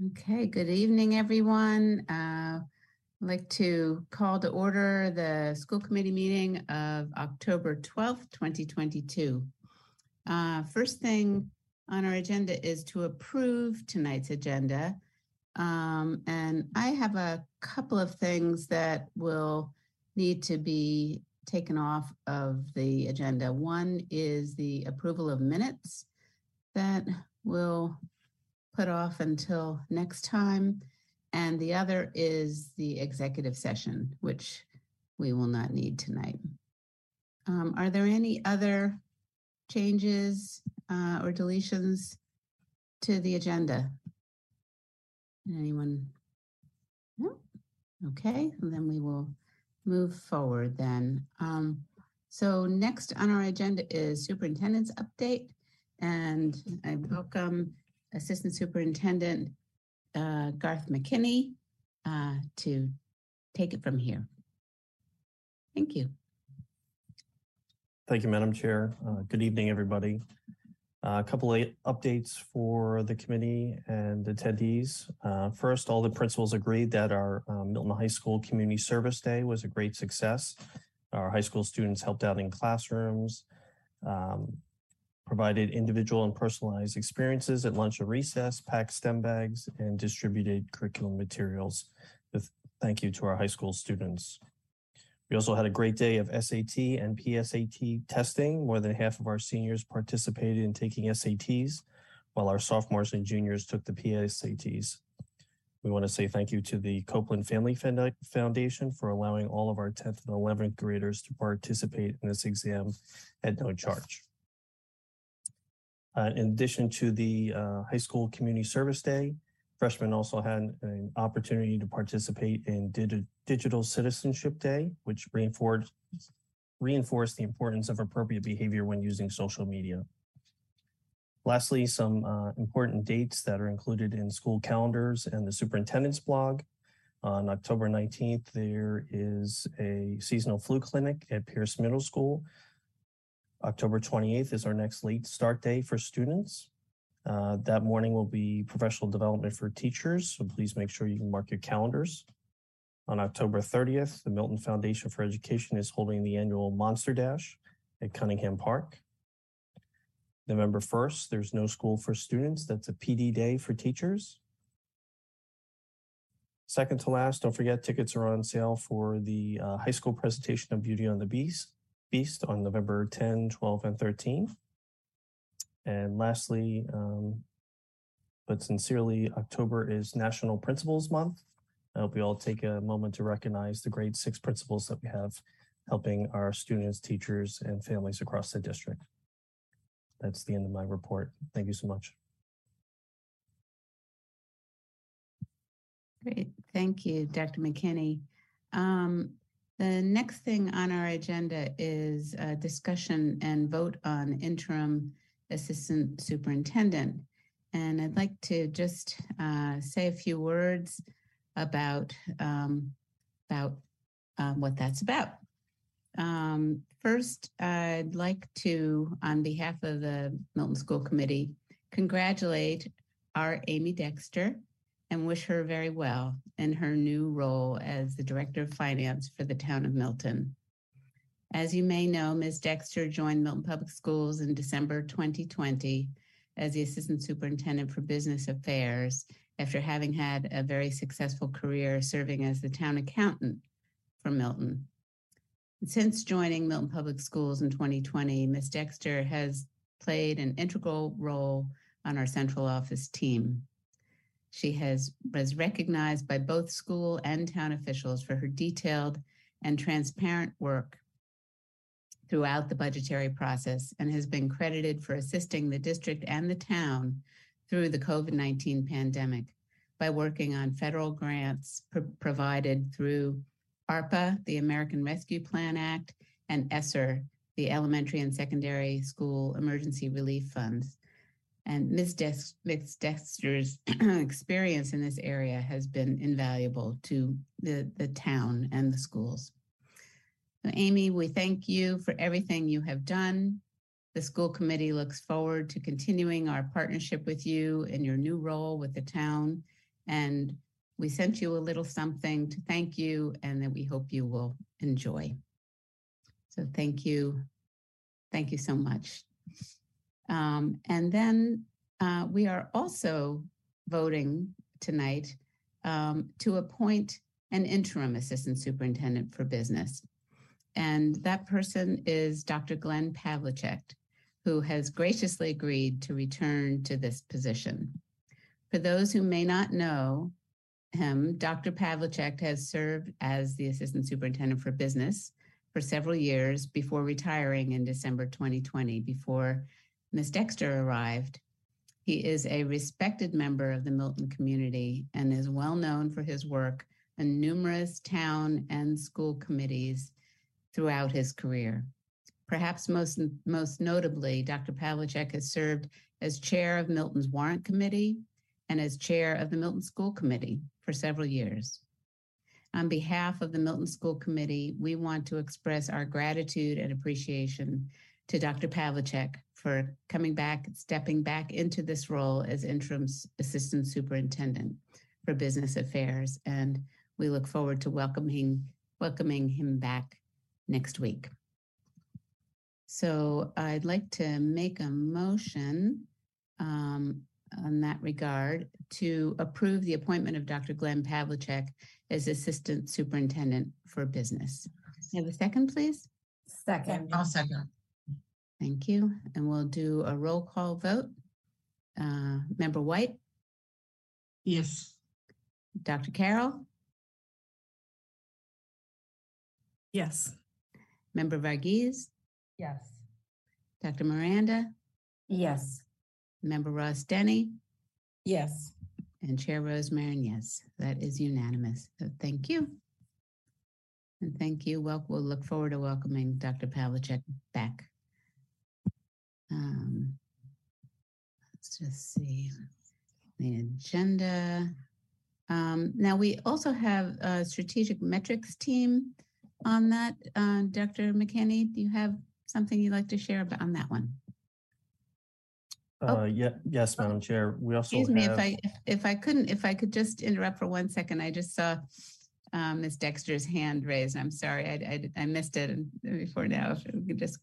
Okay, good evening, everyone. Uh, I'd like to call to order the school committee meeting of October 12th, 2022. Uh, First thing on our agenda is to approve tonight's agenda. Um, And I have a couple of things that will need to be taken off of the agenda. One is the approval of minutes that will put off until next time. And the other is the executive session, which we will not need tonight. Um, are there any other changes uh, or deletions to the agenda? Anyone? No? Okay, then we will move forward then. Um, so next on our agenda is superintendent's update. And I welcome Assistant Superintendent uh, Garth McKinney uh, to take it from here. Thank you. Thank you, Madam Chair. Uh, Good evening, everybody. Uh, A couple of updates for the committee and attendees. Uh, First, all the principals agreed that our um, Milton High School Community Service Day was a great success. Our high school students helped out in classrooms, um, provided individual and personalized experiences at lunch and recess, packed STEM bags, and distributed curriculum materials. With thank you to our high school students. We also had a great day of SAT and PSAT testing. More than half of our seniors participated in taking SATs, while our sophomores and juniors took the PSATs. We want to say thank you to the Copeland Family Foundation for allowing all of our 10th and 11th graders to participate in this exam at no charge. Uh, in addition to the uh, high school community service day, freshmen also had an opportunity to participate in Digi- Digital Citizenship Day, which reinforced reinforced the importance of appropriate behavior when using social media. Lastly, some uh, important dates that are included in school calendars and the superintendent's blog. On October 19th, there is a seasonal flu clinic at Pierce Middle School October 28th is our next late start day for students. Uh, that morning will be professional development for teachers, so please make sure you can mark your calendars. On October 30th, the Milton Foundation for Education is holding the annual Monster Dash at Cunningham Park. November 1st, there's no school for students. That's a PD day for teachers. Second to last, don't forget tickets are on sale for the uh, high school presentation of Beauty and the Beast Beast on November 10, 12, and 13. And lastly, um, but sincerely, October is National Principals Month. I hope you all take a moment to recognize the grade six principals that we have helping our students, teachers, and families across the district. That's the end of my report. Thank you so much. Great. Thank you, Dr. McKinney. Um, the next thing on our agenda is a discussion and vote on interim assistant superintendent. And I'd like to just uh, say a few words about um, about um, what that's about. Um, first, I'd like to, on behalf of the Milton School Committee, congratulate our Amy Dexter and wish her very well in her new role as the Director of Finance for the town of Milton. As you may know, Ms. Dexter joined Milton Public Schools in December 2020 as the Assistant Superintendent for Business Affairs after having had a very successful career serving as the town accountant for Milton. Since joining Milton Public Schools in 2020, Ms. Dexter has played an integral role on our central office team. She has was recognized by both school and town officials for her detailed and transparent work throughout the budgetary process and has been credited for assisting the district and the town through the COVID-19 pandemic by working on federal grants pr- provided through ARPA, the American Rescue Plan Act, and ESSER, the Elementary and Secondary School Emergency Relief Funds. And Ms. Ms. Dexter's experience in this area has been invaluable to the, the town and the schools. So Amy, we thank you for everything you have done. The school committee looks forward to continuing our partnership with you in your new role with the town And we sent you a little something to thank you and that we hope you will enjoy. So thank you. Thank you so much. Um, and then uh, we are also voting tonight um, to appoint an interim assistant superintendent for business. And that person is Dr. Glenn Pavlicek, who has graciously agreed to return to this position. For those who may not know him, Dr. Pavlicek has served as the assistant superintendent for business for several years before retiring in December 2020, before Ms. Dexter arrived. He is a respected member of the Milton community and is well known for his work on numerous town and school committees throughout his career. Perhaps most, most notably, Dr. Pavlicek has served as chair of Milton's Warrant Committee and as chair of the Milton School Committee for several years. On behalf of the Milton School Committee, we want to express our gratitude and appreciation to Dr. Pavlicek for coming back, stepping back into this role as interim assistant superintendent for business affairs. And we look forward to welcoming, welcoming him back next week. So I'd like to make a motion um, on that regard to approve the appointment of Dr. Glenn Pavlicek as Assistant Superintendent for Business. Have a second, please? Second. I'll second. Thank you. And we'll do a roll call vote. Uh, Member White, Yes. Dr. Carroll, Yes. Member Varghese, Yes. Dr. Miranda, Yes. Member Ross Denny, Yes. and Chair Rosemarin, yes, that is unanimous. So thank you. And thank you. Well, we'll look forward to welcoming Dr. Pavlicek back. Um, let's just see the agenda. Um, now we also have a strategic metrics team on that. Uh, Dr. McKinney, do you have something you'd like to share about on that one? Oh. Uh, yeah, yes, Madam Chair. We also Excuse me if I, if- if I couldn't, if I could just interrupt for one second, I just saw um, Ms. Dexter's hand raised. I'm sorry, I, I, I missed it before now, if we could just,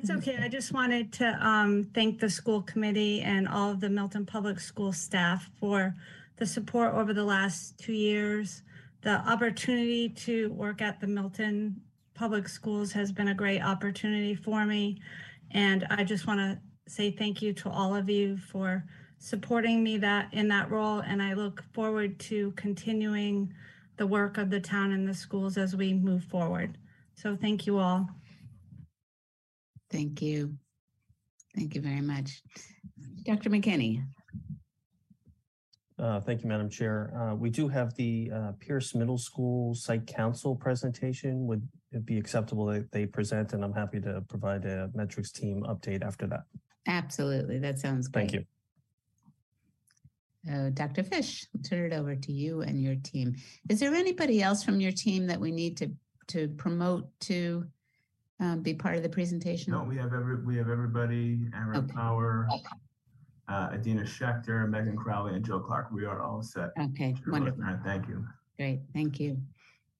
That's okay. I just wanted to um, thank the school committee and all of the Milton Public School staff for the support over the last two years. The opportunity to work at the Milton Public Schools has been a great opportunity for me. And I just want to say thank you to all of you for supporting me that in that role. And I look forward to continuing the work of the town and the schools as we move forward. So thank you all. Thank you. Thank you very much. Dr. McKinney, uh, thank you, Madam Chair. Uh, we do have the uh, Pierce Middle School Site Council presentation. Would it be acceptable that they present? And I'm happy to provide a metrics team update after that. absolutely, that sounds great. Thank you. Uh, Dr. Fish, I'll turn it over to you and your team. Is there anybody else from your team that we need to, to promote to um, be part of the presentation? No, we have every, we have everybody, Erin Okay. Power, uh, Adina Schechter, Megan Crowley, and Joe Clark. We are all set. Okay, Chair wonderful, Thank you. great, thank you.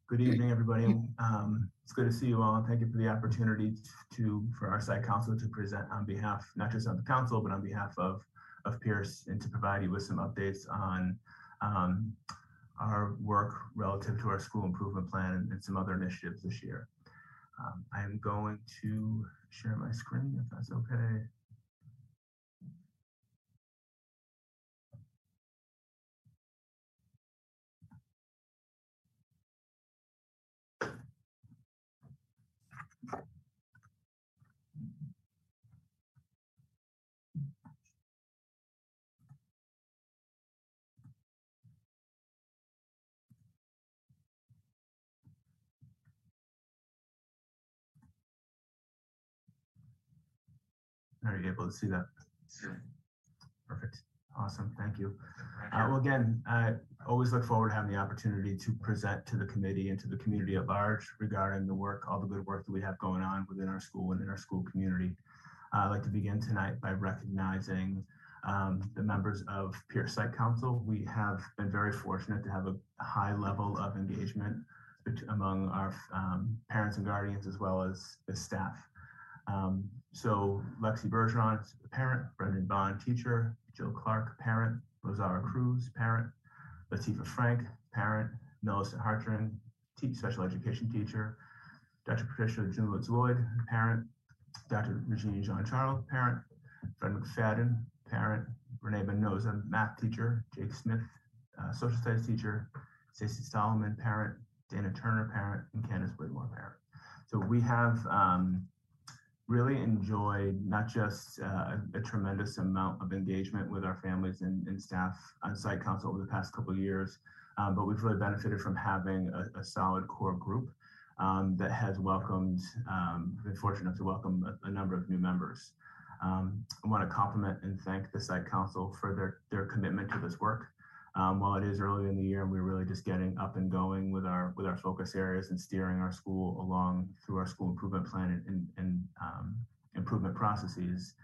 Good evening, everybody. Um, it's good to see you all. and Thank you for the opportunity to, for our site council to present on behalf, not just of the council, but on behalf of, of Pierce and to provide you with some updates on, um, our work relative to our school improvement plan and, and some other initiatives this year. Um, I am going to share my screen if that's okay. Are you able to see that? Perfect. Awesome. Thank you. Uh, well, again, I always look forward to having the opportunity to present to the committee and to the community at large regarding the work, all the good work that we have going on within our school and in our school community. Uh, I'd like to begin tonight by recognizing um, the members of Pierce Site Council. We have been very fortunate to have a high level of engagement among our um, parents and guardians as well as the staff. Um, so Lexi Bergeron, parent, Brendan Bond, teacher, Jill Clark, parent, Rosara Cruz, parent, Latifa Frank, parent, Melissa Hartring, te- special education teacher, Dr. Patricia Junowitz Lloyd, parent, Dr. Regina Jean Charles, parent, Fred McFadden, parent, Renee Mendoza, math teacher, Jake Smith, uh, social studies teacher, Stacey Solomon, parent, Dana Turner, parent, and Candace Whitmore, parent. So we have um, really enjoyed not just uh, a tremendous amount of engagement with our families and, and staff on site council over the past couple of years, um, but we've really benefited from having a, a solid core group um, that has welcomed, um, been fortunate enough to welcome a, a number of new members. Um, I want to compliment and thank the site council for their, their commitment to this work. Um, while it is early in the year and we're really just getting up and going with our with our focus areas and steering our school along through our school improvement plan and, and, um, improvement processes,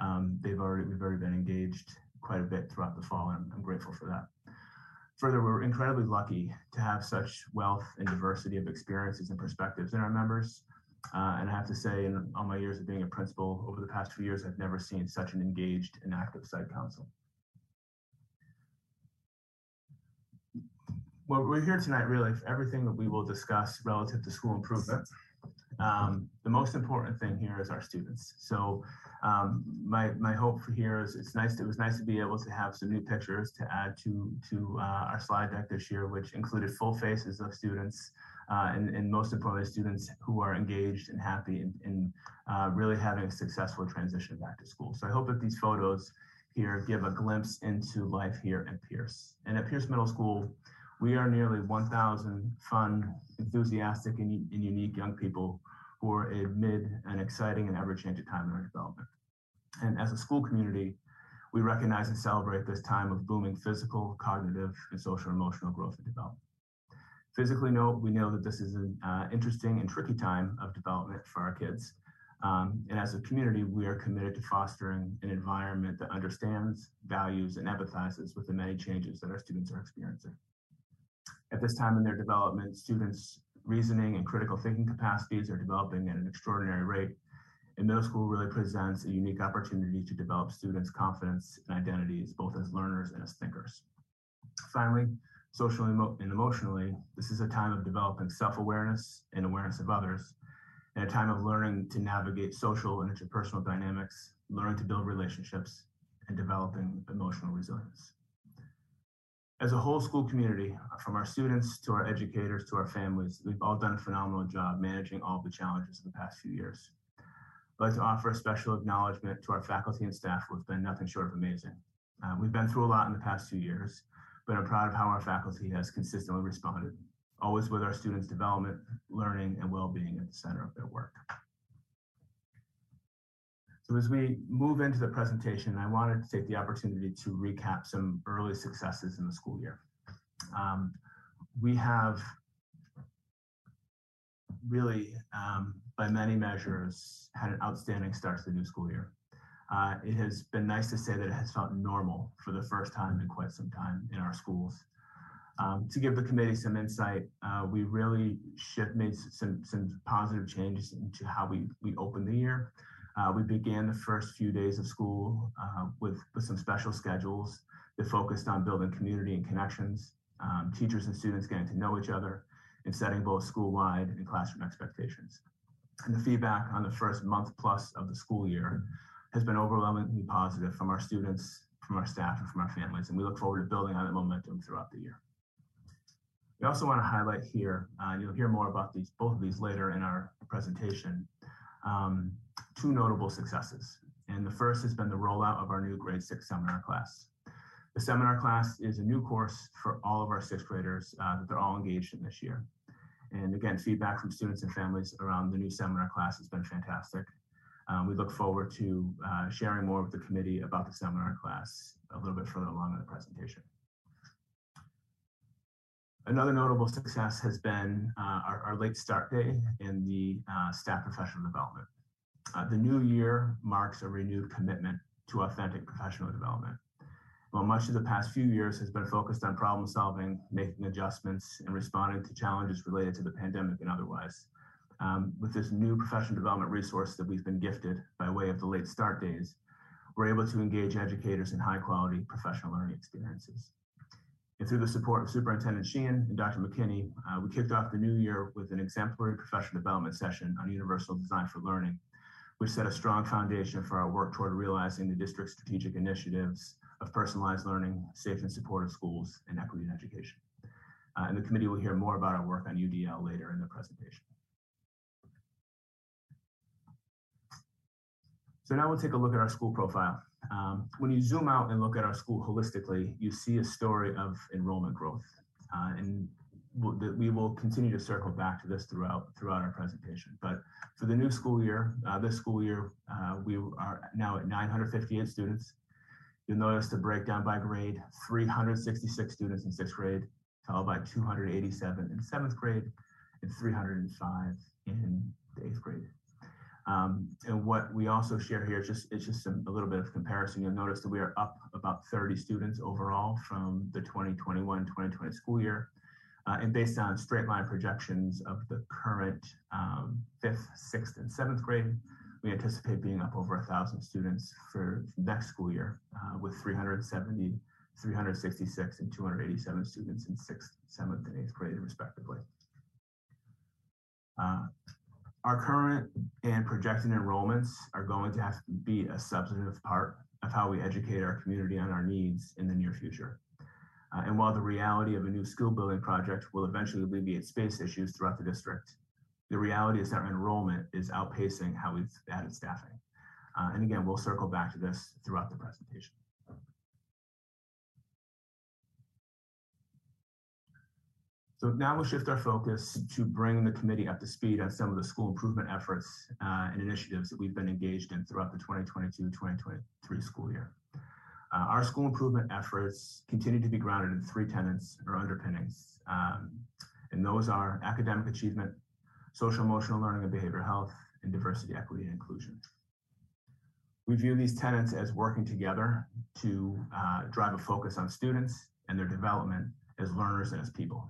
um, they've already we've already been engaged quite a bit throughout the fall, and I'm, I'm grateful for that. Further, we're incredibly lucky to have such wealth and diversity of experiences and perspectives in our members. Uh, and I have to say, in all my years of being a principal over the past few years, I've never seen such an engaged and active site council. Well, we're here tonight really for everything that we will discuss relative to school improvement. Um, the most important thing here is our students. So um, my my hope for here is it's nice. It was nice to be able to have some new pictures to add to to uh, our slide deck this year, which included full faces of students uh, and, and most importantly, students who are engaged and happy and, and uh, really having a successful transition back to school. So I hope that these photos here give a glimpse into life here at Pierce. And at Pierce Middle School, we are nearly 1,000 fun, enthusiastic, and, and unique young people who are amid an exciting and ever-changing time in our development. And as a school community, we recognize and celebrate this time of booming physical, cognitive, and social emotional growth and development. Physically, no, we know that this is an uh, interesting and tricky time of development for our kids. Um, and as a community, we are committed to fostering an environment that understands, values, and empathizes with the many changes that our students are experiencing. At this time in their development, students' reasoning and critical thinking capacities are developing at an extraordinary rate. And middle school really presents a unique opportunity to develop students' confidence and identities, both as learners and as thinkers. Finally, socially and emotionally, this is a time of developing self-awareness and awareness of others, and a time of learning to navigate social and interpersonal dynamics, learning to build relationships, and developing emotional resilience. As a whole school community, from our students to our educators to our families, we've all done a phenomenal job managing all the challenges of the past few years. I'd like to offer a special acknowledgement to our faculty and staff who have been nothing short of amazing. Uh, we've been through a lot in the past two years, but I'm proud of how our faculty has consistently responded, always with our students' development, learning, and well-being at the center of their work. So as we move into the presentation, I wanted to take the opportunity to recap some early successes in the school year. Um, we have really, um, by many measures, had an outstanding start to the new school year. Uh, it has been nice to say that it has felt normal for the first time in quite some time in our schools. Um, to give the committee some insight, uh, we really shift, made some, some positive changes into how we, we opened the year. Uh, we began the first few days of school uh, with, with some special schedules that focused on building community and connections, um, teachers and students getting to know each other, and setting both school-wide and classroom expectations. And the feedback on the first month plus of the school year has been overwhelmingly positive from our students, from our staff, and from our families, and we look forward to building on that momentum throughout the year. We also want to highlight here, uh, you'll hear more about these, both of these later in our presentation, um, two notable successes. And the first has been the rollout of our new grade six seminar class. The seminar class is a new course for all of our sixth graders uh, that they're all engaged in this year. And again, feedback from students and families around the new seminar class has been fantastic. Um, we look forward to uh, sharing more with the committee about the seminar class a little bit further along in the presentation. Another notable success has been uh, our, our, late start day in the uh, staff professional development. Uh, the new year marks a renewed commitment to authentic professional development. While much of the past few years has been focused on problem solving, making adjustments, and responding to challenges related to the pandemic and otherwise, um, with this new professional development resource that we've been gifted by way of the late start days, we're able to engage educators in high quality professional learning experiences. And through the support of Superintendent Sheehan and Dr. McKinney, uh, we kicked off the new year with an exemplary professional development session on universal design for learning, which set a strong foundation for our work toward realizing the district's strategic initiatives of personalized learning, safe and supportive schools, and equity in education. Uh, and the committee will hear more about our work on UDL later in the presentation. So now we'll take a look at our school profile. Um, when you zoom out and look at our school holistically, you see a story of enrollment growth. Uh, and we'll, we will continue to circle back to this throughout throughout our presentation. But for the new school year, uh, this school year, uh, we are now at 958 students. You'll notice the breakdown by grade, 366 students in sixth grade, followed by 287 in seventh grade, and 305 in the eighth grade. Um, and what we also share here is just it's just a, a, little bit of comparison. You'll notice that we are up about 30 students overall from the 2021-2020 school year. Uh, and based on straight line projections of the current um, fifth, sixth, and seventh grade, we anticipate being up over a thousand students for next school year uh, with 370, 366, and 287 students in sixth, seventh, and eighth grade respectively. Uh, our current and projected enrollments are going to have to be a substantive part of how we educate our community on our needs in the near future. Uh, and while the reality of a new skill building project will eventually alleviate space issues throughout the district, the reality is that our enrollment is outpacing how we've added staffing. Uh, and again, we'll circle back to this throughout the presentation. So now we'll shift our focus to bring the committee up to speed on some of the school improvement efforts uh, and initiatives that we've been engaged in throughout the 2022-2023 school year. Uh, our school improvement efforts continue to be grounded in three tenets or underpinnings, um, and those are academic achievement, social emotional learning and behavioral health, and diversity, equity, and inclusion. We view these tenets as working together to uh, drive a focus on students and their development as learners and as people.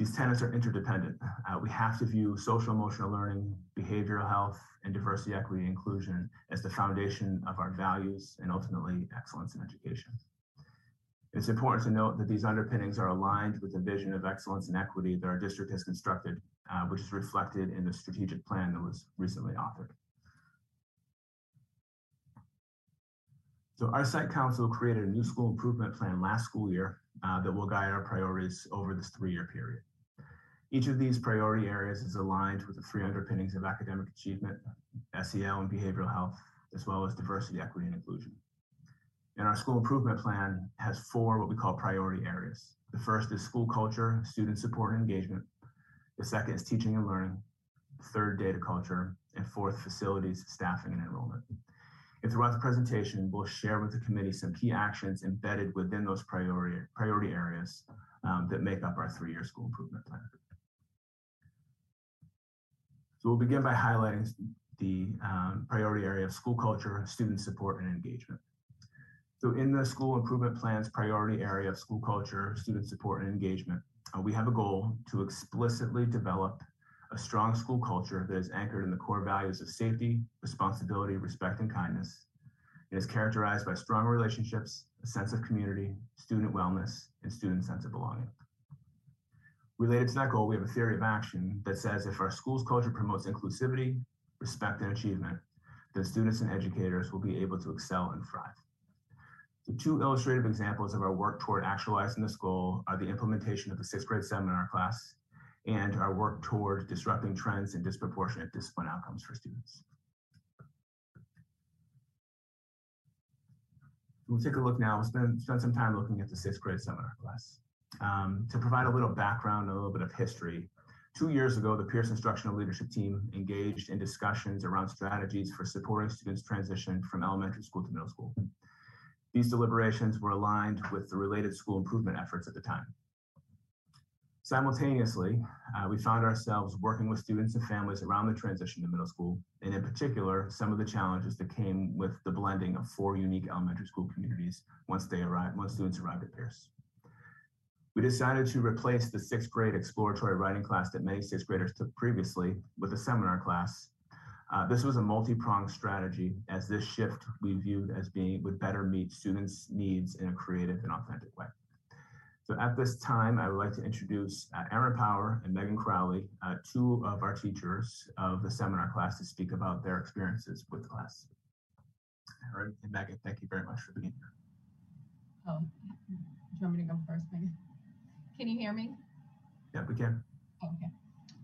These tenets are interdependent. Uh, we have to view social emotional learning, behavioral health, and diversity, equity, inclusion as the foundation of our values and ultimately excellence in education. It's important to note that these underpinnings are aligned with the vision of excellence and equity that our district has constructed, uh, which is reflected in the strategic plan that was recently authored. So our site council created a new school improvement plan last school year uh, that will guide our priorities over this three-year period. Each of these priority areas is aligned with the three underpinnings of academic achievement, SEL and behavioral health, as well as diversity, equity, and inclusion. And our school improvement plan has four what we call priority areas. The first is school culture, student support and engagement. The second is teaching and learning. Third, data culture. And fourth, facilities, staffing, and enrollment. And throughout the presentation, we'll share with the committee some key actions embedded within those priority, priority areas um, that make up our three-year school improvement plan. So we'll begin by highlighting the um, priority area of school culture, student support, and engagement. So in the school improvement plan's priority area of school culture, student support, and engagement, uh, we have a goal to explicitly develop a strong school culture that is anchored in the core values of safety, responsibility, respect, and kindness. It is characterized by strong relationships, a sense of community, student wellness, and student sense of belonging. Related to that goal, we have a theory of action that says if our school's culture promotes inclusivity, respect, and achievement, then students and educators will be able to excel and thrive. So two illustrative examples of our work toward actualizing this goal are the implementation of the sixth grade seminar class and our work toward disrupting trends and disproportionate discipline outcomes for students. We'll take a look now, we'll spend, spend some time looking at the sixth grade seminar class. Um, to provide a little background, a little bit of history, two years ago, the Pierce Instructional Leadership Team engaged in discussions around strategies for supporting students transition from elementary school to middle school. These deliberations were aligned with the related school improvement efforts at the time. Simultaneously, uh, we found ourselves working with students and families around the transition to middle school, and in particular, some of the challenges that came with the blending of four unique elementary school communities once they arrived, once students arrived at Pierce. We decided to replace the sixth grade exploratory writing class that many sixth graders took previously with a seminar class. Uh, this was a multi-pronged strategy as this shift we viewed as being would better meet students' needs in a creative and authentic way. So at this time, I would like to introduce uh, Erin Power and Megan Crowley, uh, two of our teachers of the seminar class to speak about their experiences with the class. Erin and Megan, thank you very much for being here. Oh, do you want me to go first, Megan? Can you hear me? Yeah, we can. Okay.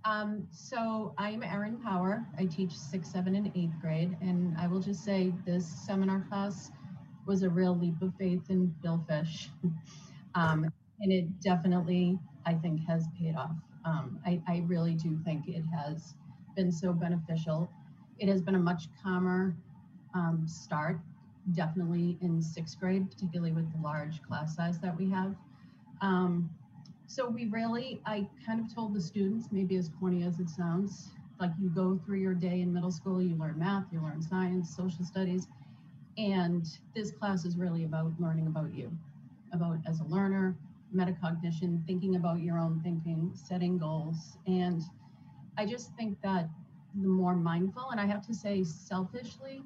Um, so I'm Erin Power. I teach sixth, seven, and eighth grade, and I will just say this seminar class was a real leap of faith in Bill Fish. Um, and it definitely, I think, has paid off. Um, I, I really do think it has been so beneficial. It has been a much calmer um, start, definitely in sixth grade, particularly with the large class size that we have. Um, so we really, I kind of told the students, maybe as corny as it sounds, like you go through your day in middle school, you learn math, you learn science, social studies, and this class is really about learning about you, about as a learner, metacognition, thinking about your own thinking, setting goals. And I just think that the more mindful, and I have to say selfishly,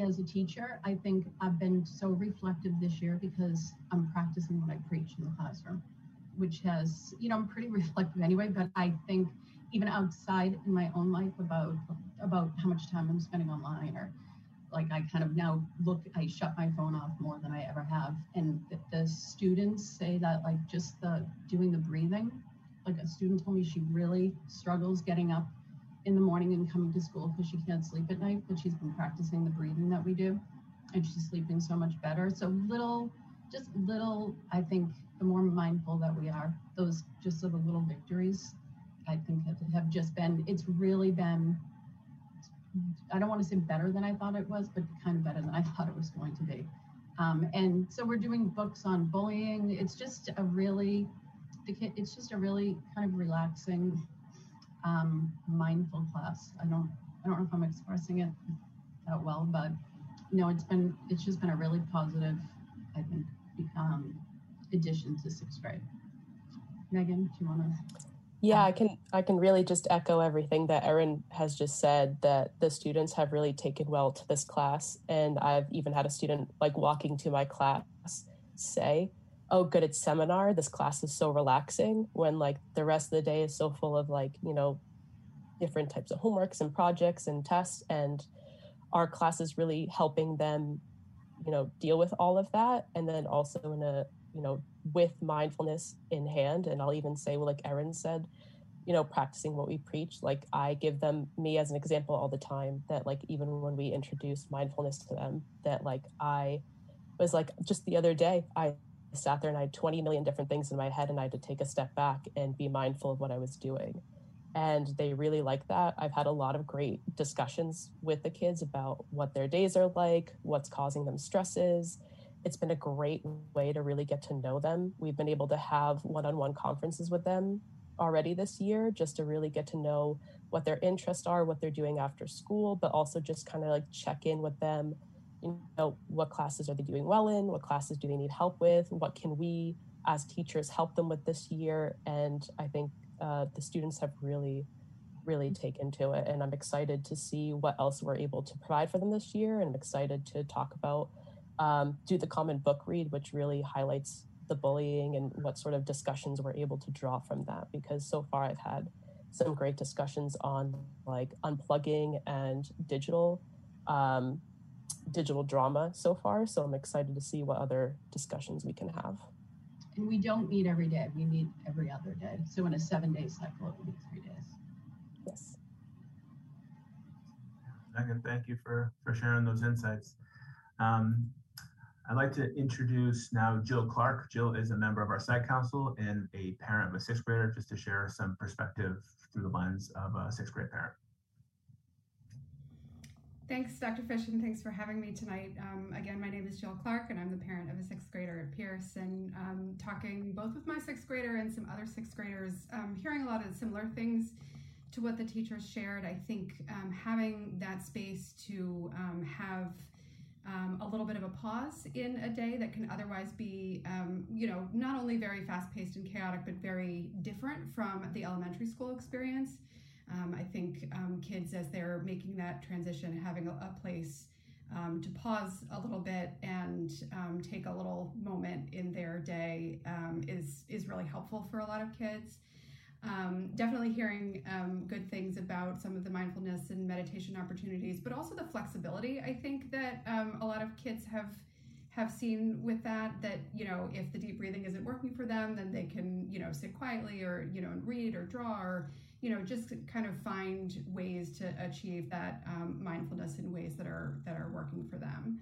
as a teacher, I think I've been so reflective this year because I'm practicing what I preach in the classroom, which has, you know, I'm pretty reflective anyway, but I think even outside in my own life about about how much time I'm spending online or like I kind of now look, I shut my phone off more than I ever have. And the, students say that like just the doing the breathing, like a student told me she really struggles getting up in the morning and coming to school because she can't sleep at night, but she's been practicing the breathing that we do and she's sleeping so much better. So little, just little, I think the more mindful that we are, those just sort of little victories, I think have, have just been, it's really been I don't want to say better than I thought it was, but kind of better than I thought it was going to be. Um, and so we're doing books on bullying. It's just a really, it's just a really kind of relaxing, um, mindful class. I don't, I don't know if I'm expressing it that well, but no, it's been, it's just been a really positive, I think, um, addition to sixth grade. Megan, do you want to? Yeah, um, I can I can really just echo everything that Erin has just said that the students have really taken well to this class and I've even had a student like walking to my class say, "Oh, good it's seminar. This class is so relaxing." When like the rest of the day is so full of like, you know, different types of homeworks and projects and tests and our class is really helping them, you know, deal with all of that and then also in a, you know, with mindfulness in hand and i'll even say well like erin said you know practicing what we preach like i give them me as an example all the time that like even when we introduce mindfulness to them that like i was like just the other day i sat there and i had 20 million different things in my head and i had to take a step back and be mindful of what i was doing. And they really like that. I've had a lot of great discussions with the kids about what their days are like what's causing them stresses it's been a great way to really get to know them. We've been able to have one on one conferences with them already this year just to really get to know what their interests are, what they're doing after school, but also just kind of like check in with them. You know, what classes are they doing well in? What classes do they need help with? What can we as teachers help them with this year? And I think uh, the students have really, really taken to it. And I'm excited to see what else we're able to provide for them this year. And I'm excited to talk about um, do the common book read, which really highlights the bullying and what sort of discussions we're able to draw from that. Because so far I've had some great discussions on like unplugging and digital um, digital drama so far. So I'm excited to see what other discussions we can have. And we don't meet every day. We meet every other day. So in a seven day cycle, it would be three days. Yes. Megan, thank you for, for sharing those insights. Um, I'd like to introduce now Jill Clark. Jill is a member of our site council and a parent of a sixth grader, just to share some perspective through the lens of a sixth grade parent. Thanks, Dr. Fish, and thanks for having me tonight. Um, again, my name is Jill Clark, and I'm the parent of a sixth grader at Pierce. And um, talking both with my sixth grader and some other sixth graders, um, hearing a lot of similar things to what the teachers shared. I think um, having that space to um, have um, a little bit of a pause in a day that can otherwise be, um, you know, not only very fast paced and chaotic, but very different from the elementary school experience. Um, I think um, kids, as they're making that transition, having a, a place um, to pause a little bit and um, take a little moment in their day is is really helpful for a lot of kids. Um, definitely hearing um, good things about some of the mindfulness and meditation opportunities, but also the flexibility. I think that um, a lot of kids have have seen with that that you know if the deep breathing isn't working for them, then they can you know sit quietly or you know read or draw or you know just kind of find ways to achieve that um, mindfulness in ways that are that are working for them.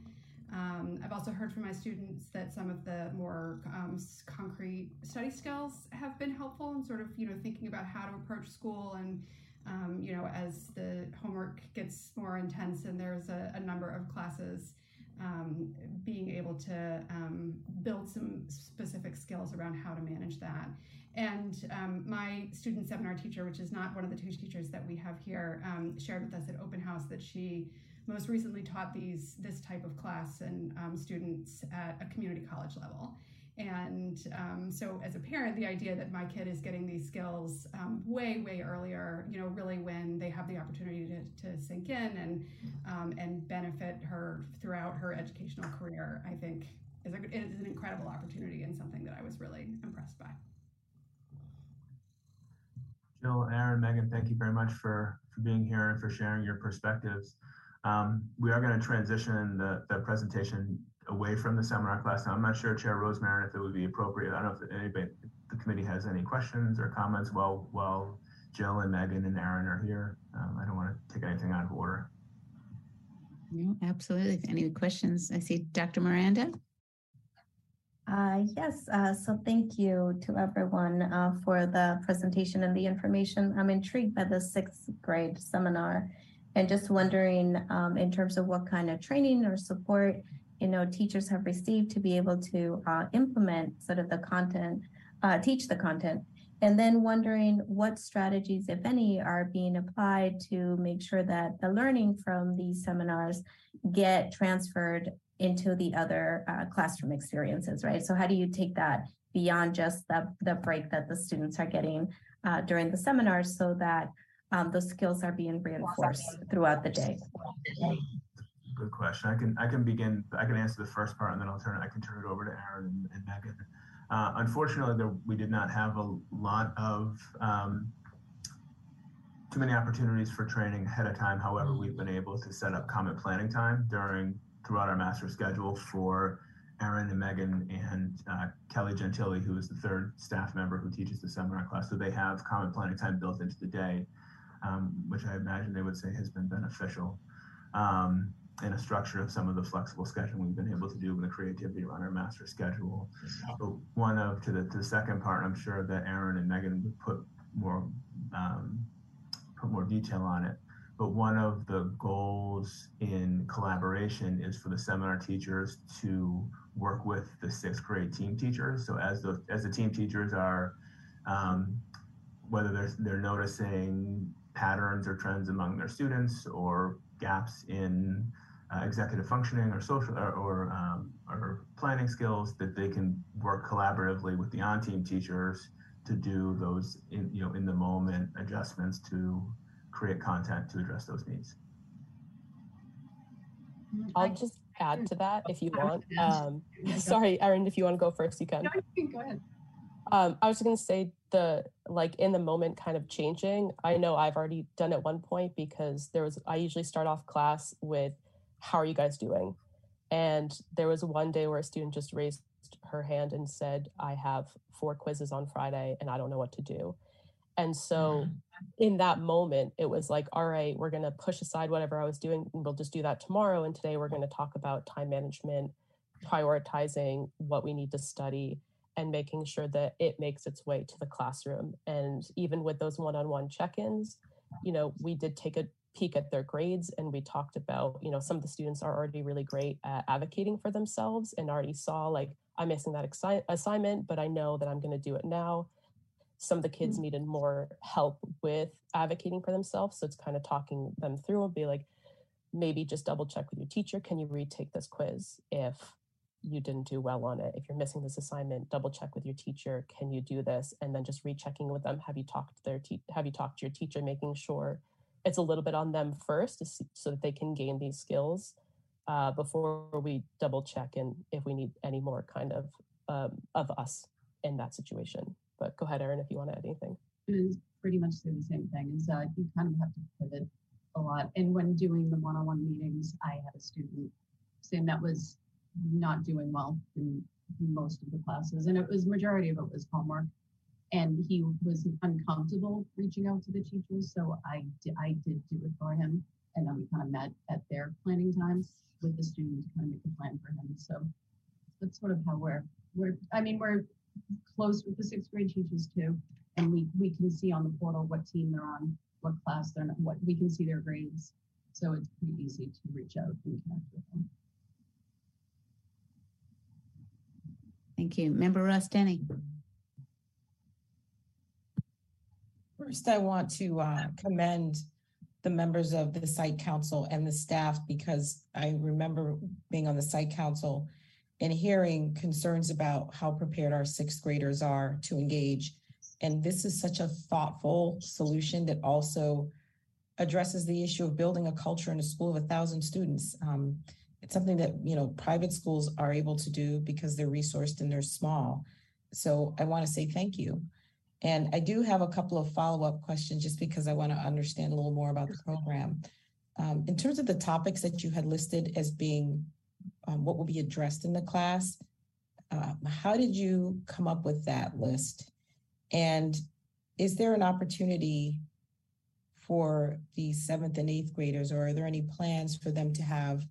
Um, I've also heard from my students that some of the more um, concrete study skills have been helpful in sort of, you know, thinking about how to approach school and, um, you know, as the homework gets more intense and there's a, a number of classes, um, being able to um, build some specific skills around how to manage that. And um, my student seminar teacher, which is not one of the two teachers that we have here, shared with us at Open House that she most recently taught these this type of class and um, students at a community college level. And um, so, as a parent, the idea that my kid is getting these skills um, way, way earlier, you know, really when they have the opportunity to, to sink in and um, and benefit her throughout her educational career, I think is, a, is an incredible opportunity and something that I was really impressed by. Jill, Erin, Megan, thank you very much for, for being here and for sharing your perspectives. Um, we are going to transition the, the presentation away from the seminar class. Now, I'm not sure, Chair Rosemarin, if it would be appropriate. I don't know if anybody, the committee has any questions or comments while while Jill and Megan and Erin are here. Um, I don't want to take anything out of order. No, absolutely. If any questions, I see Dr. Miranda. Uh, yes, uh, so thank you to everyone uh, for the presentation and the information. I'm intrigued by the sixth grade seminar and just wondering um, in terms of what kind of training or support you know teachers have received to be able to uh, implement sort of the content uh, teach the content. And then wondering what strategies if any are being applied to make sure that the learning from these seminars get transferred into the other uh, classroom experiences right? So how do you take that beyond just the, the break that the students are getting uh, during the seminars so that um, those skills are being reinforced throughout the day? Good question. I can I can begin. I can answer the first part, and then I'll turn. I can turn it over to Erin and, and Megan. Uh, unfortunately, there, we did not have a lot of um, too many opportunities for training ahead of time. However, we've been able to set up common planning time during throughout our master schedule for Erin and Megan and uh, Kelly Gentili, who is the third staff member who teaches the seminar class. So they have common planning time built into the day um, which I imagine they would say has been beneficial. Um, in a structure of some of the flexible scheduling we've been able to do with the creativity around our master schedule. But one of to the, to the second part, I'm sure that Erin and Megan would put more um, put more detail on it. But one of the goals in collaboration is for the seminar teachers to work with the sixth grade team teachers. So as the as the team teachers are um, whether they're they're noticing patterns or trends among their students or gaps in uh, executive functioning or social or, or, um, or, planning skills that they can work collaboratively with the on-team teachers to do those in, you know in the moment adjustments to create content to address those needs. I'll just add to that if you want. Um, sorry, Erin, if you want to go first, you can. No, you can go ahead. Um, I was going to say the like in the moment kind of changing. I know I've already done at one point because there was I usually start off class with how are you guys doing? And there was one day where a student just raised her hand and said, I have four quizzes on Friday and I don't know what to do. And so mm-hmm. in that moment, it was like, all right, we're going to push aside whatever I was doing and we'll just do that tomorrow. And today we're going to talk about time management, prioritizing what we need to study and making sure that it makes its way to the classroom. And even with those one on one check ins, you know, we did take a peek at their grades and we talked about, you know, some of the students are already really great at advocating for themselves and already saw like, I'm missing that exi- assignment, but I know that I'm going to do it now. Some of the kids mm-hmm. needed more help with advocating for themselves. So it's kind of talking them through and be like, maybe just double check with your teacher. Can you retake this quiz if you didn't do well on it? If you're missing this assignment, double check with your teacher. Can you do this? And then just rechecking with them. Have you talked to their te- have you talked to your teacher, making sure it's a little bit on them first see, so that they can gain these skills uh, before we double check and if we need any more kind of um, of us in that situation. But go ahead, Erin, if you want to add anything. is pretty much the same thing is that you kind of have to pivot a lot. And when doing the one-on-one meetings, I had a student saying that was not doing well in most of the classes. And it was majority of it was homework. And he was uncomfortable reaching out to the teachers. So I I did do it for him. And then we kind of met at their planning times with the student to kind of make a plan for him. So that's sort of how we're, we're, I mean, we're close with the sixth grade teachers too. And we, we can see on the portal what team they're on, what class they're in, what, we can see their grades. So it's pretty easy to reach out and connect with them. Thank you. Member Rostani. First, I want to uh, commend the members of the site council and the staff because I remember being on the site council and hearing concerns about how prepared our sixth graders are to engage. And this is such a thoughtful solution that also addresses the issue of building a culture in a school of a thousand students. Um, it's something that you know private schools are able to do because they're resourced and they're small. So I want to say thank you. And I do have a couple of follow-up questions just because I want to understand a little more about the program. Um, in terms of the topics that you had listed as being um, what will be addressed in the class, uh, how did you come up with that list? And is there an opportunity for the seventh and eighth graders, or are there any plans for them to have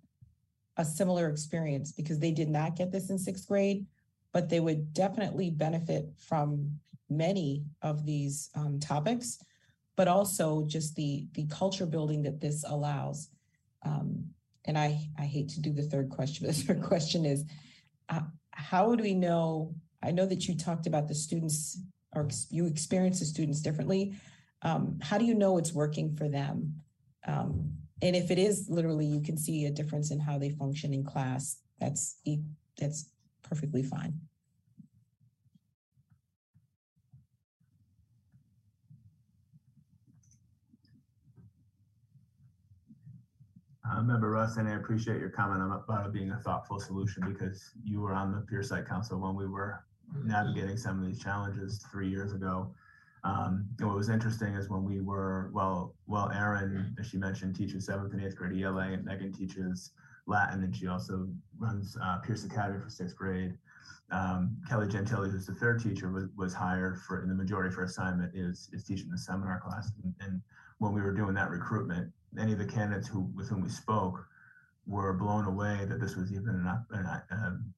a similar experience? Because they did not get this in sixth grade, but they would definitely benefit from many of these um, topics, but also just the the culture building that this allows. Um, and I I hate to do the third question. But the third question is, uh, how do we know? I know that you talked about the students or you experience the students differently. Um, how do you know it's working for them? And if it is literally, you can see a difference in how they function in class. That's that's perfectly fine. Uh, Member Russ, and I appreciate your comment about it being a thoughtful solution because you were on the Pierce Site Council when we were navigating some of these challenges three years ago. Um, and what was interesting is when we were, well, well, Erin, as she mentioned, teaches seventh and eighth grade ELA, and Megan teaches Latin, and she also runs uh, Pierce Academy for sixth grade. Um, Kelly Gentili, who's the third teacher, was, was hired for, in the majority for assignment, is, is teaching the seminar class. And, and when we were doing that recruitment, any of the candidates who with whom we spoke were blown away that this was even an, an, um,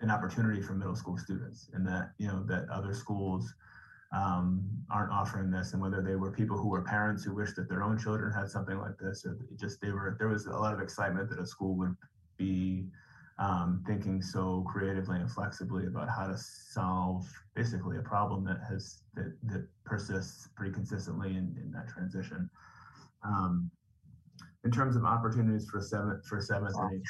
an opportunity for middle school students, and that you know that other schools um, aren't offering this, and whether they were people who were parents who wished that their own children had something like this, or just they were there was a lot of excitement that a school would be um, thinking so creatively and flexibly about how to solve basically a problem that has that that persists pretty consistently in, in that transition. Um, in terms of opportunities for seventh for seventh and eighth,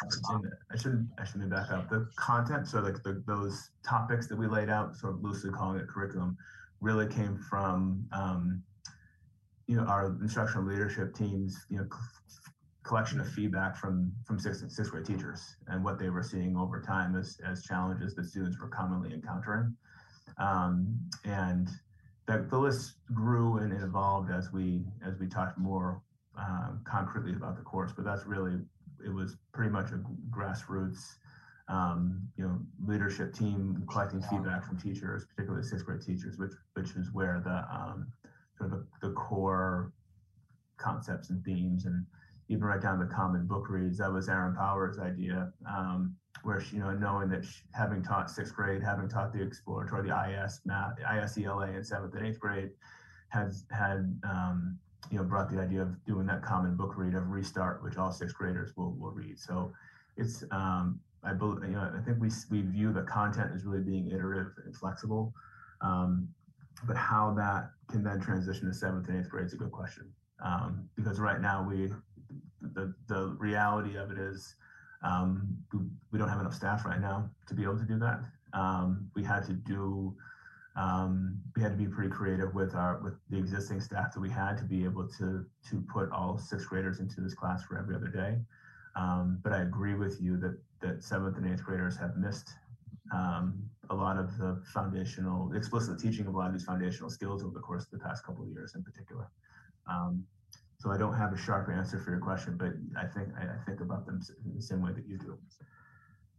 I shouldn't I shouldn't back up the content. So like the, those topics that we laid out, sort of loosely calling it curriculum, really came from um, you know our instructional leadership teams, you know, c- collection of feedback from from sixth sixth grade teachers and what they were seeing over time as as challenges that students were commonly encountering, um, and the, the list grew and evolved as we as we talked more um, concretely about the course. But that's really it was pretty much a grassroots, um, you know, leadership team collecting feedback from teachers, particularly sixth grade teachers, which which is where the um, sort of the, the core concepts and themes and even right down to common book reads. That was Erin Powers' idea. Um, where she, you know, knowing that she, having taught sixth grade, having taught the exploratory, the IS math, ISELA in seventh and eighth grade, has had um, you know brought the idea of doing that common book read of restart, which all sixth graders will will read. So it's um, I believe, you know, I think we, we view the content as really being iterative and flexible. Um, but how that can then transition to seventh and eighth grade is a good question. Um, because right now we, the, the reality of it is um, we, don't have enough staff right now to be able to do that. Um, we had to do, um, we had to be pretty creative with our with the existing staff that we had to be able to to put all sixth graders into this class for every other day. Um, but I agree with you that that seventh and eighth graders have missed um, a lot of the foundational, explicit teaching of a lot of these foundational skills over the course of the past couple of years in particular. Um, so I don't have a sharp answer for your question, but I think I, I think about them in the same way that you do.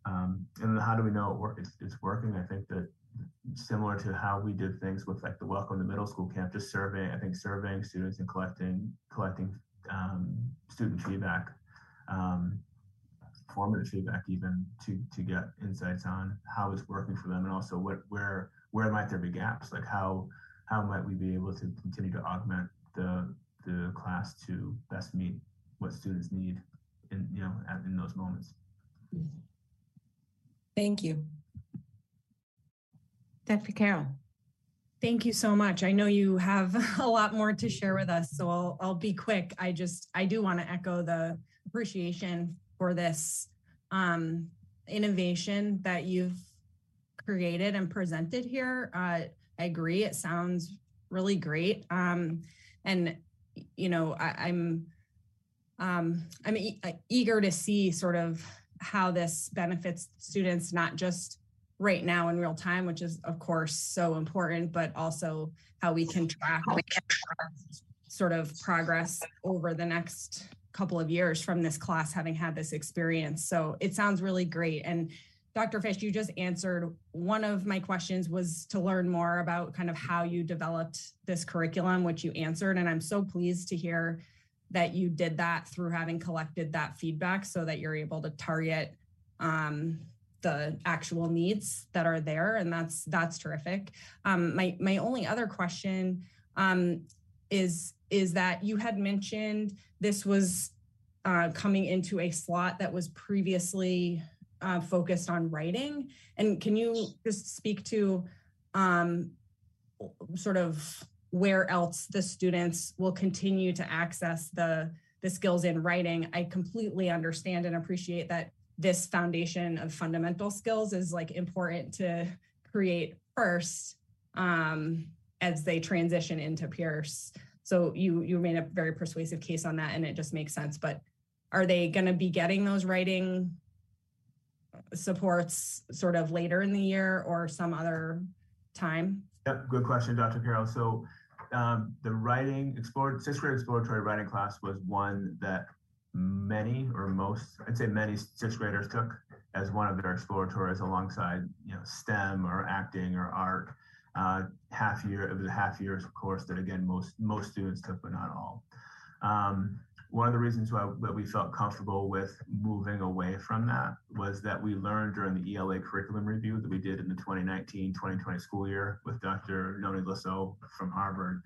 Um, and then how do we know it? It's, it's working. I think that similar to how we did things with like the welcome to middle school camp, just surveying, I think surveying students and collecting collecting um, student feedback, um, formative feedback even to to get insights on how it's working for them and also what where where might there be gaps? Like how how might we be able to continue to augment the the class to best meet what students need in you know at, in those moments. Thank you. Dr. Carroll. Thank you so much. I know you have a lot more to share with us, so I'll, I'll be quick. I just, I do want to echo the appreciation for this um, innovation that you've created and presented here. Uh, I agree. It sounds really great. Um, and, you know, I, I'm, um, I'm e- eager to see sort of how this benefits students, not just right now in real time, which is of course so important, but also how we can track sort of progress over the next couple of years from this class having had this experience. So it sounds really great. And Dr. Fish, you just answered one of my questions was to learn more about kind of how you developed this curriculum, which you answered. And I'm so pleased to hear that you did that through having collected that feedback so that you're able to target um, the actual needs that are there and that's that's terrific um, my my only other question um, is is that you had mentioned this was uh, coming into a slot that was previously uh, focused on writing. And can you just speak to um, sort of where else the students will continue to access the the skills in writing? I completely understand and appreciate that this foundation of fundamental skills is like important to create first um, as they transition into Pierce. So you you made a very persuasive case on that, and it just makes sense. But are they going to be getting those writing supports sort of later in the year or some other time? Yep, good question, Dr. Carroll. So um, the writing explore sixth grade exploratory writing class was one that many or most, I'd say many sixth graders took as one of their exploratories alongside, you know, STEM or acting or art. Uh, half year, it was a half year course that again most most students took, but not all. Um, one of the reasons why that we felt comfortable with moving away from that was that we learned during the ELA curriculum review that we did in the 2019-2020 school year with Dr. Nonie Lesaux from Harvard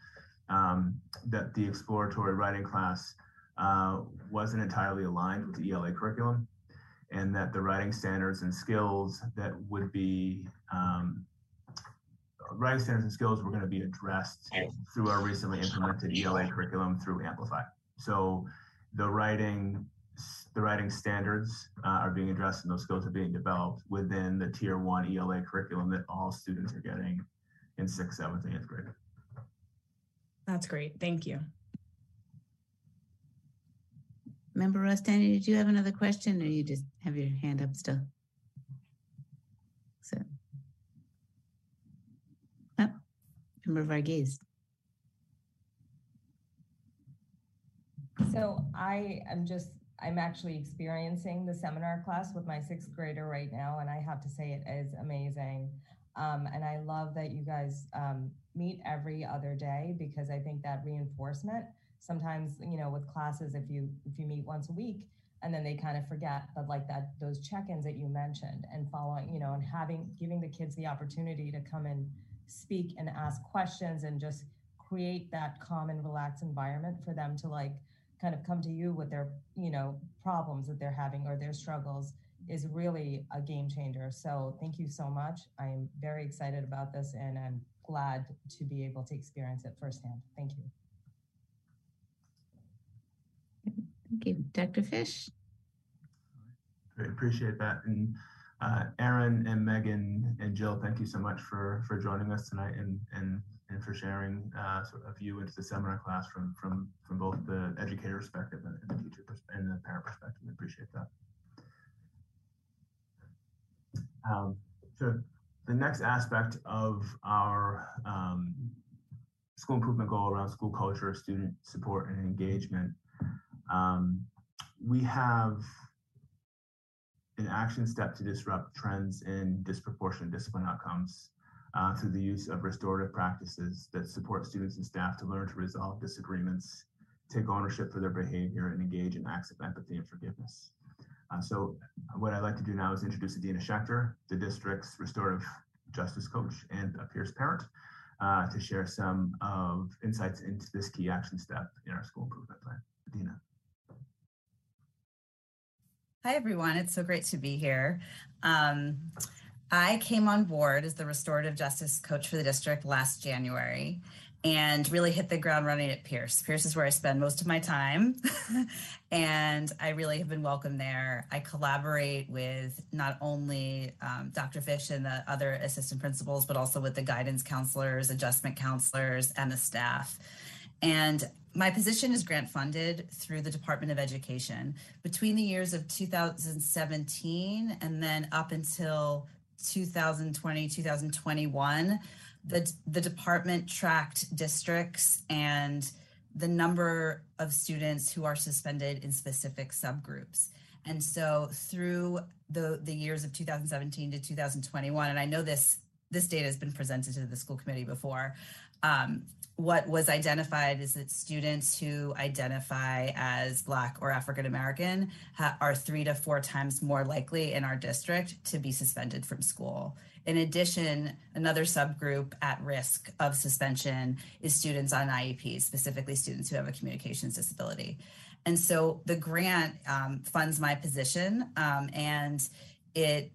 um, that the exploratory writing class uh, wasn't entirely aligned with the ELA curriculum, and that the writing standards and skills that would be um, writing standards and skills were going to be addressed through our recently implemented ELA curriculum through Amplify. So the writing the writing standards uh, are being addressed and those skills are being developed within the tier one ELA curriculum that all students are getting in sixth, seventh, and eighth grade. That's great. Thank you. Member Rostani, did you have another question or you just have your hand up still? So. Oh, Member Varghese. So I am just, I'm actually experiencing the seminar class with my sixth grader right now, and I have to say it is amazing. Um, and I love that you guys um, meet every other day because I think that reinforcement sometimes you know with classes if you if you meet once a week and then they kind of forget but like that those check-ins that you mentioned and following you know and having giving the kids the opportunity to come and speak and ask questions and just create that calm and relaxed environment for them to like kind of come to you with their you know problems that they're having or their struggles is really a game changer. So thank you so much. I'm very excited about this and I'm glad to be able to experience it firsthand. Thank you. Thank you. Dr. Fish? Great, appreciate that. And uh, Erin and Megan and Jill, thank you so much for for joining us tonight and and and for sharing uh, sort of a view into the seminar class from from from both the educator perspective and the teacher and the parent perspective. I appreciate that. Um, so the next aspect of our um, school improvement goal around school culture, student support, and engagement, um, we have an action step to disrupt trends in disproportionate discipline outcomes uh, through the use of restorative practices that support students and staff to learn to resolve disagreements, take ownership for their behavior, and engage in acts of empathy and forgiveness. Uh, so what I'd like to do now is introduce Adina Schechter, the district's restorative justice coach and a Pierce parent, uh, to share some of insights into this key action step in our school improvement plan. Adina. Hi, everyone. It's so great to be here. Um, I came on board as the restorative justice coach for the district last January and really hit the ground running at Pierce. Pierce is where I spend most of my time, and I really have been welcome there. I collaborate with not only um, Dr. Fish and the other assistant principals, but also with the guidance counselors, adjustment counselors, and the staff. And my position is grant funded through the Department of Education. Between the years of 2017 and then up until 2020, 2021, the, the department tracked districts and the number of students who are suspended in specific subgroups. And so through the, the years of 2017 to 2021, and I know this this data has been presented to the school committee before. Um, what was identified is that students who identify as Black or African American ha- are three to four times more likely in our district to be suspended from school. In addition, another subgroup at risk of suspension is students on IEPs, specifically students who have a communications disability. And so the grant um, funds my position um, and it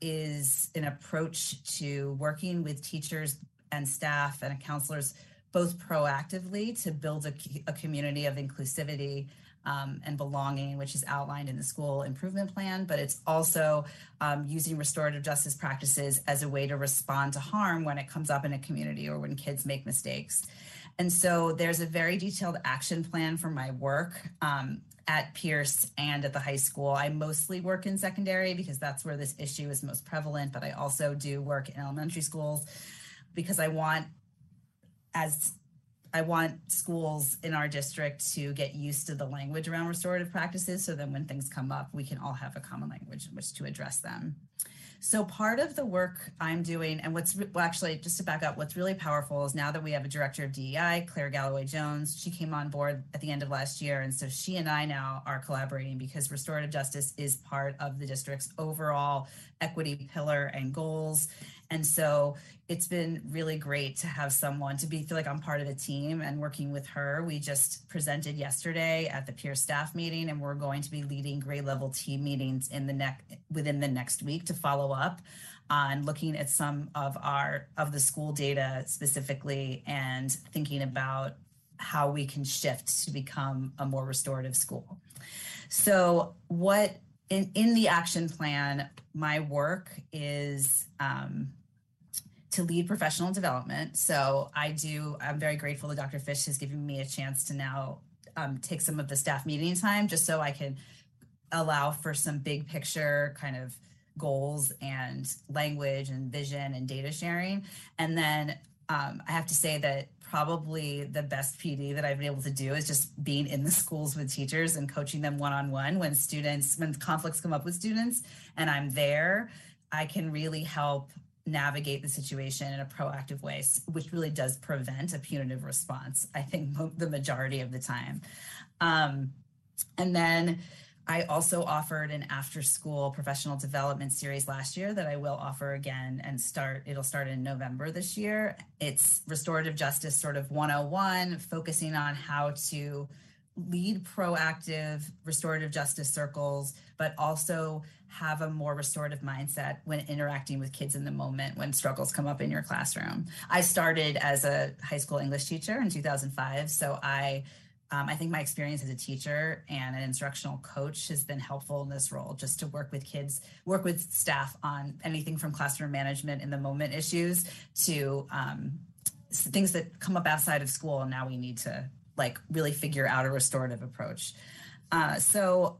is an approach to working with teachers and staff and counselors both proactively to build a, a community of inclusivity um, and belonging, which is outlined in the school improvement plan, but it's also um, using restorative justice practices as a way to respond to harm when it comes up in a community or when kids make mistakes. And so there's a very detailed action plan for my work um, at Pierce and at the high school. I mostly work in secondary because that's where this issue is most prevalent, but I also do work in elementary schools because I want as I want schools in our district to get used to the language around restorative practices so then when things come up, we can all have a common language in which to address them. So part of the work I'm doing, and what's well, actually just to back up, what's really powerful is now that we have a director of DEI, Claire Galloway Jones. She came on board at the end of last year, and so she and I now are collaborating because restorative justice is part of the district's overall equity pillar and goals. And so it's been really great to have someone to be feel like I'm part of a team and working with her. We just presented yesterday at the Pierce staff meeting, and we're going to be leading grade level team meetings in the next within the next week to follow up on looking at some of our of the school data specifically and thinking about how we can shift to become a more restorative school. So what in, in the action plan, my work is um, to lead professional development. So I do, I'm very grateful that Dr. Fish has given me a chance to now um, take some of the staff meeting time just so I can allow for some big picture kind of goals and language and vision and data sharing. And then um, I have to say that probably the best PD that I've been able to do is just being in the schools with teachers and coaching them one on one when students, when conflicts come up with students and I'm there. I can really help navigate the situation in a proactive way, which really does prevent a punitive response, I think the majority of the time. Um, and then I also offered an after school professional development series last year that I will offer again and start, it'll start in November this year. It's restorative justice sort of 101, focusing on how to lead proactive restorative justice circles, but also have a more restorative mindset when interacting with kids in the moment when struggles come up in your classroom. I started as a high school English teacher in 2005, so I um, I think my experience as a teacher and an instructional coach has been helpful in this role, just to work with kids, work with staff on anything from classroom management in the moment issues to um, things that come up outside of school. And now we need to like really figure out a restorative approach. Uh, so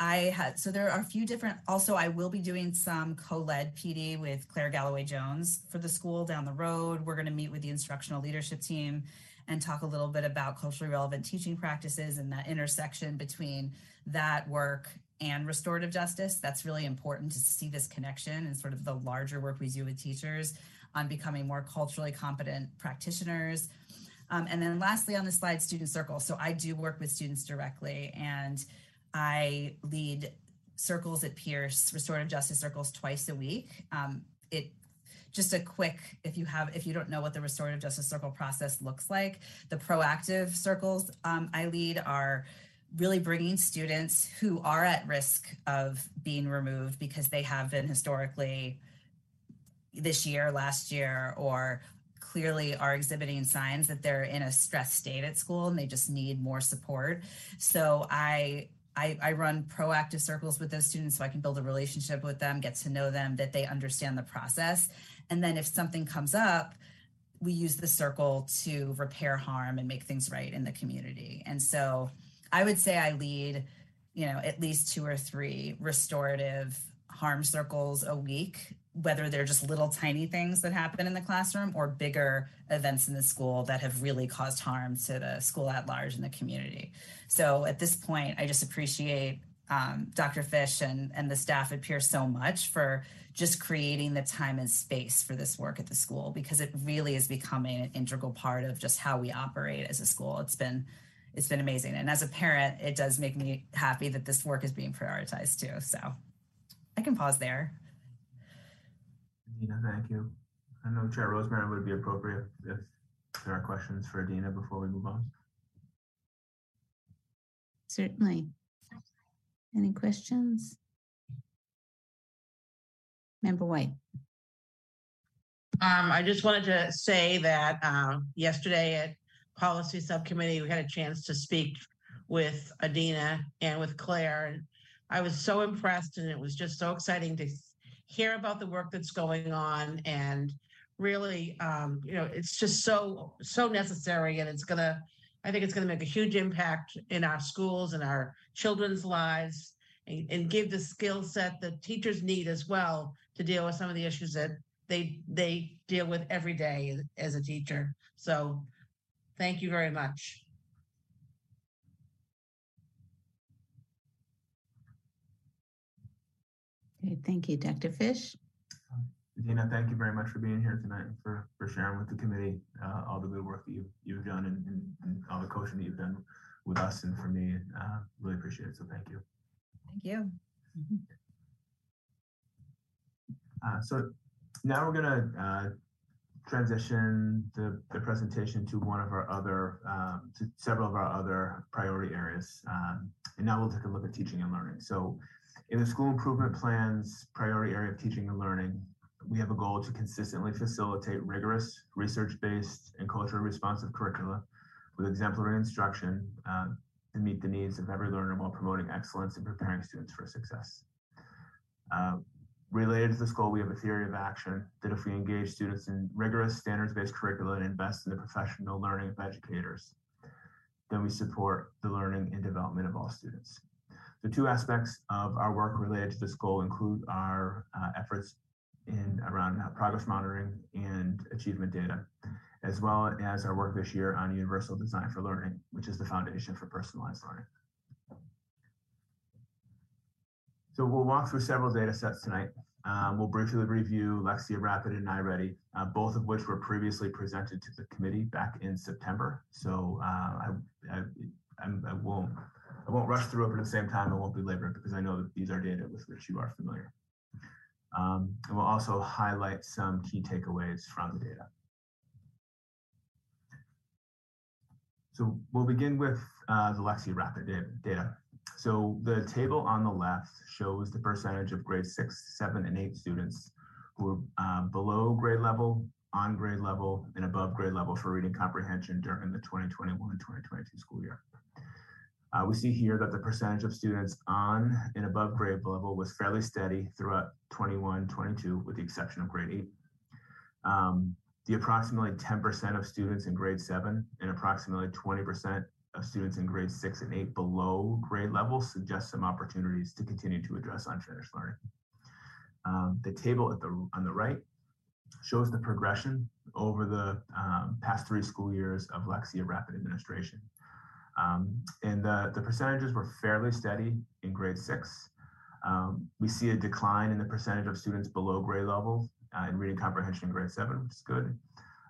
I had, so there are a few different, also, I will be doing some co led PD with Claire Galloway Jones for the school down the road. We're going to meet with the instructional leadership team and talk a little bit about culturally relevant teaching practices and that intersection between that work and restorative justice. That's really important to see this connection and sort of the larger work we do with teachers on becoming more culturally competent practitioners. Um, and then lastly on the slide, student circles. So I do work with students directly and I lead circles at Pierce, restorative justice circles twice a week. Um, it just a quick if you have if you don't know what the restorative justice circle process looks like the proactive circles um, i lead are really bringing students who are at risk of being removed because they have been historically this year last year or clearly are exhibiting signs that they're in a stress state at school and they just need more support so i I, I, run proactive circles with those students so I can build a relationship with them, get to know them, that they understand the process. And then if something comes up, we use the circle to repair harm and make things right in the community. And so I would say I lead, you know, at least two or three restorative harm circles a week, whether they're just little tiny things that happen in the classroom or bigger events in the school that have really caused harm to the school at large and the community. So at this point, I just appreciate um, Dr. Fish and, and the staff at Pierce so much for just creating the time and space for this work at the school because it really is becoming an integral part of just how we operate as a school. It's been it's been amazing. And as a parent, it does make me happy that this work is being prioritized too. So I can pause there. Dina, thank you. I know Chair Rosemarin would be appropriate if there are questions for Adina before we move on. Certainly. Any questions? Member White. Um, I just wanted to say that um, yesterday at policy subcommittee, we had a chance to speak with Adina and with Claire. And I was so impressed and it was just so exciting to hear about the work that's going on and really, um, you know, it's just so, so necessary and it's gonna, I think it's gonna make a huge impact in our schools and our children's lives and, and give the skill set that teachers need as well to deal with some of the issues that they they deal with every day as a teacher. So thank you very much. Okay, thank you, Dr. Fish. Dina, thank you very much for being here tonight and for, for sharing with the committee uh, all the good work that you've, you've done and, and, and, all the coaching that you've done with us and for me. Uh, really appreciate it. So thank you. Thank you. Uh, so now we're going to uh, transition the, the, presentation to one of our other, um, to several of our other priority areas. Um, and now we'll take a look at teaching and learning. So in the school improvement plans priority area of teaching and learning, we have a goal to consistently facilitate rigorous, research-based, and culturally responsive curricula with exemplary instruction uh, to meet the needs of every learner while promoting excellence and preparing students for success. Uh, Related to this goal, we have a theory of action that if we engage students in rigorous standards-based curricula and invest in the professional learning of educators, then we support the learning and development of all students. The two aspects of our work related to this goal include our uh, efforts in around progress monitoring and achievement data, as well as our work this year on universal design for learning, which is the foundation for personalized learning. So we'll walk through several data sets tonight. Um, we'll briefly review Lexia Rapid and iReady, uh, both of which were previously presented to the committee back in September. So uh, I, I, I, won't I won't rush through it, but at the same time, I won't belabor it because I know that these are data with which you are familiar. Um, and we'll also highlight some key takeaways from the data. So we'll begin with uh, the Lexia Rapid data. So the table on the left shows the percentage of grade six, seven, and eight students who are uh, below grade level, on grade level, and above grade level for reading comprehension during the 2021-2022 school year. Uh, we see here that the percentage of students on and above grade level was fairly steady throughout 21-22, with the exception of grade eight. Um, the approximately 10% of students in grade seven and approximately 20% of students in grade six and eight below grade level suggest some opportunities to continue to address unfinished learning. Um, the table at the on the right shows the progression over the um, past three school years of Lexia Rapid Administration. Um, and the, the percentages were fairly steady in grade six. Um, we see a decline in the percentage of students below grade level uh, in reading comprehension in grade seven, which is good.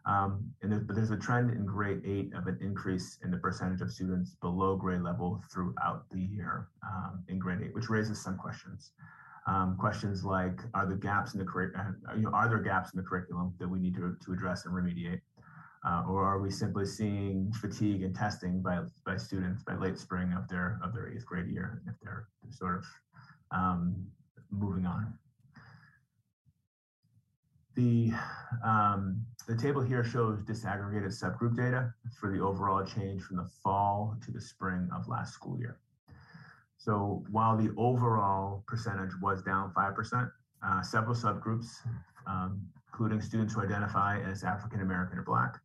Um, and there, but there's a trend in grade eight of an increase in the percentage of students below grade level throughout the year um, in grade eight, which raises some questions. Um, questions like, are the gaps in the curriculum, uh, you know, are there gaps in the curriculum that we need to, to address and remediate? Uh, or are we simply seeing fatigue and testing by, by students by late spring of their of their eighth grade year if they're sort of um, moving on? The, um, the table here shows disaggregated subgroup data for the overall change from the fall to the spring of last school year. So while the overall percentage was down 5%, uh, several subgroups, um, including students who identify as African American or Black,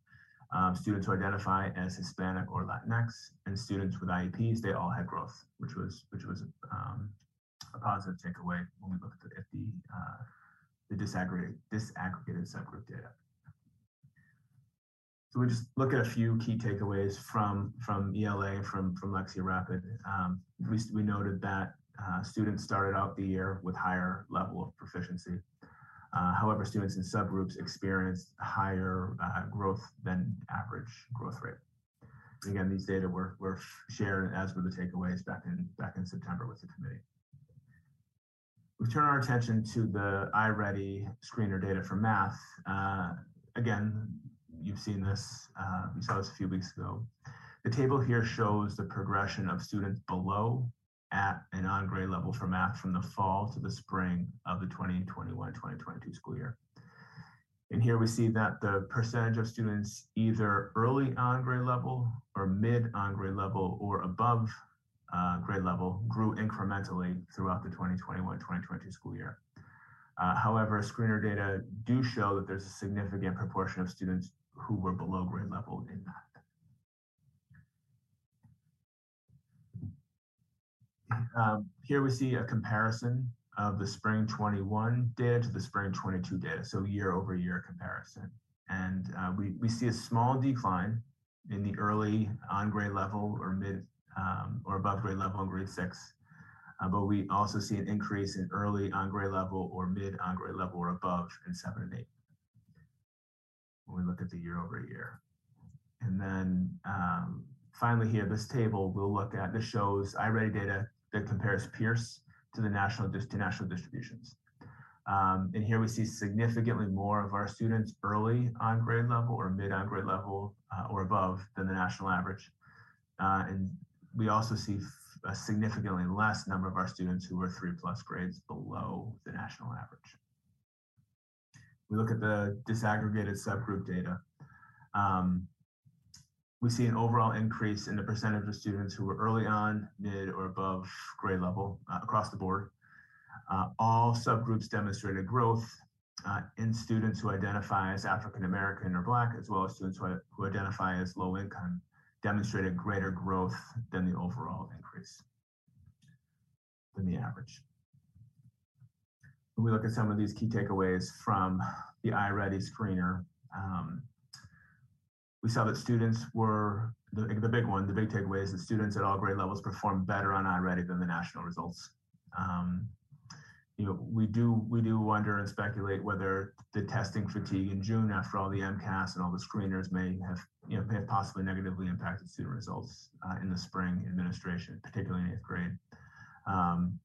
um, students who identify as Hispanic or Latinx, and students with IEPs, they all had growth, which was which was um, a positive takeaway when we looked at the, uh, the disaggregated, disaggregated subgroup data. So we just look at a few key takeaways from, from ELA, from, from Lexia Rapid. Um, we, we noted that uh, students started out the year with higher level of proficiency. Uh, however, students in subgroups experienced higher uh, growth than average growth rate. Again, these data were, were shared as were the takeaways back in, back in September with the committee we turn our attention to the iReady screener data for math. Uh, again, you've seen this, uh, we saw this a few weeks ago. The table here shows the progression of students below at an on grade level for math from the fall to the spring of the 2021-2022 school year. And here we see that the percentage of students either early on grade level or mid on grade level or above uh, grade level grew incrementally throughout the 2021-2022 school year. Uh, however, screener data do show that there's a significant proportion of students who were below grade level in that. Um, here we see a comparison of the spring 21 data to the spring 22 data, so year over year comparison. And uh, we, we see a small decline in the early on grade level or mid um, or above grade level in grade six. Uh, but we also see an increase in early on grade level or mid on grade level or above in seven and eight when we look at the year over year. And then um, finally here, this table we'll look at, this shows iReady data that compares Pierce to the national, to national distributions. Um, and here we see significantly more of our students early on grade level or mid on grade level uh, or above than the national average. Uh, and we also see a significantly less number of our students who are three plus grades below the national average. We look at the disaggregated subgroup data. Um, we see an overall increase in the percentage of students who were early on, mid, or above grade level uh, across the board. Uh, all subgroups demonstrated growth uh, in students who identify as African American or Black, as well as students who, who identify as low income demonstrated greater growth than the overall increase, than the average. When we look at some of these key takeaways from the iReady screener, um, we saw that students were, the, the big one, the big takeaway is that students at all grade levels performed better on iReady than the national results. Um, you know, we do we do wonder and speculate whether the testing fatigue in June after all the MCAS and all the screeners may have you know may have possibly negatively impacted student results uh, in the spring administration, particularly in eighth grade. Um,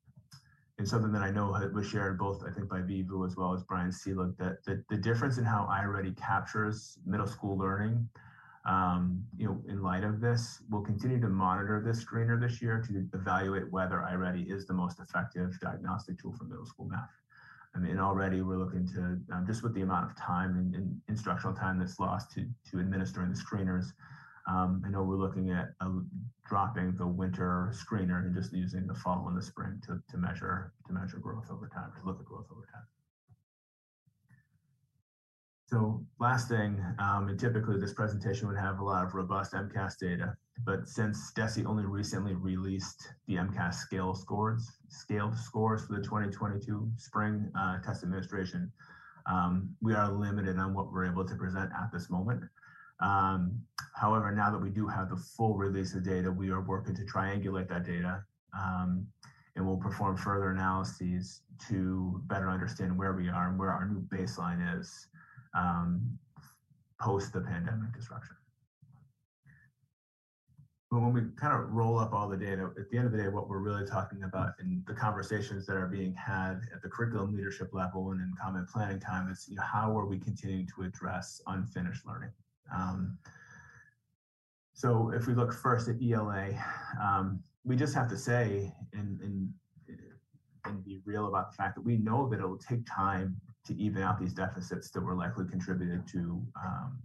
and something that I know was shared both I think by Vivu as well as Brian Seelig that the, difference in how iReady captures middle school learning Um, you know, in light of this, we'll continue to monitor this screener this year to evaluate whether iReady is the most effective diagnostic tool for middle school math. I mean, already we're looking to um, just with the amount of time and, and, instructional time that's lost to to administering the screeners. Um, I know we're looking at uh, dropping the winter screener and just using the fall and the spring to, to measure to measure growth over time, to look at growth over time. So last thing, um, and typically this presentation would have a lot of robust MCAS data, but since DESE only recently released the MCAS scale scores, scaled scores for the 2022 spring uh, test administration, um, we are limited on what we're able to present at this moment. Um, however, now that we do have the full release of data, we are working to triangulate that data um, and we'll perform further analyses to better understand where we are and where our new baseline is um, post the pandemic disruption. But when we kind of roll up all the data, at the end of the day, what we're really talking about in the conversations that are being had at the curriculum leadership level and in common planning time is you know, how are we continuing to address unfinished learning? Um, so if we look first at ELA, um, we just have to say and, and, and be real about the fact that we know that it will take time to even out these deficits that were likely contributed to um,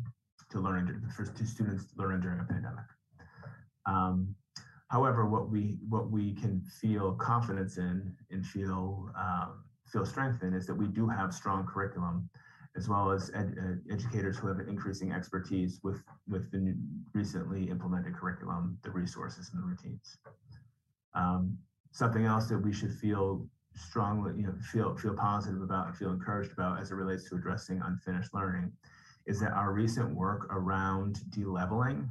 to learning for to students learning during a pandemic. Um, however, what we what we can feel confidence in and feel um, feel strength in is that we do have strong curriculum, as well as ed, uh, educators who have an increasing expertise with with the recently implemented curriculum, the resources and the routines. Um, something else that we should feel strongly, you know, feel feel positive about and feel encouraged about as it relates to addressing unfinished learning is that our recent work around deleveling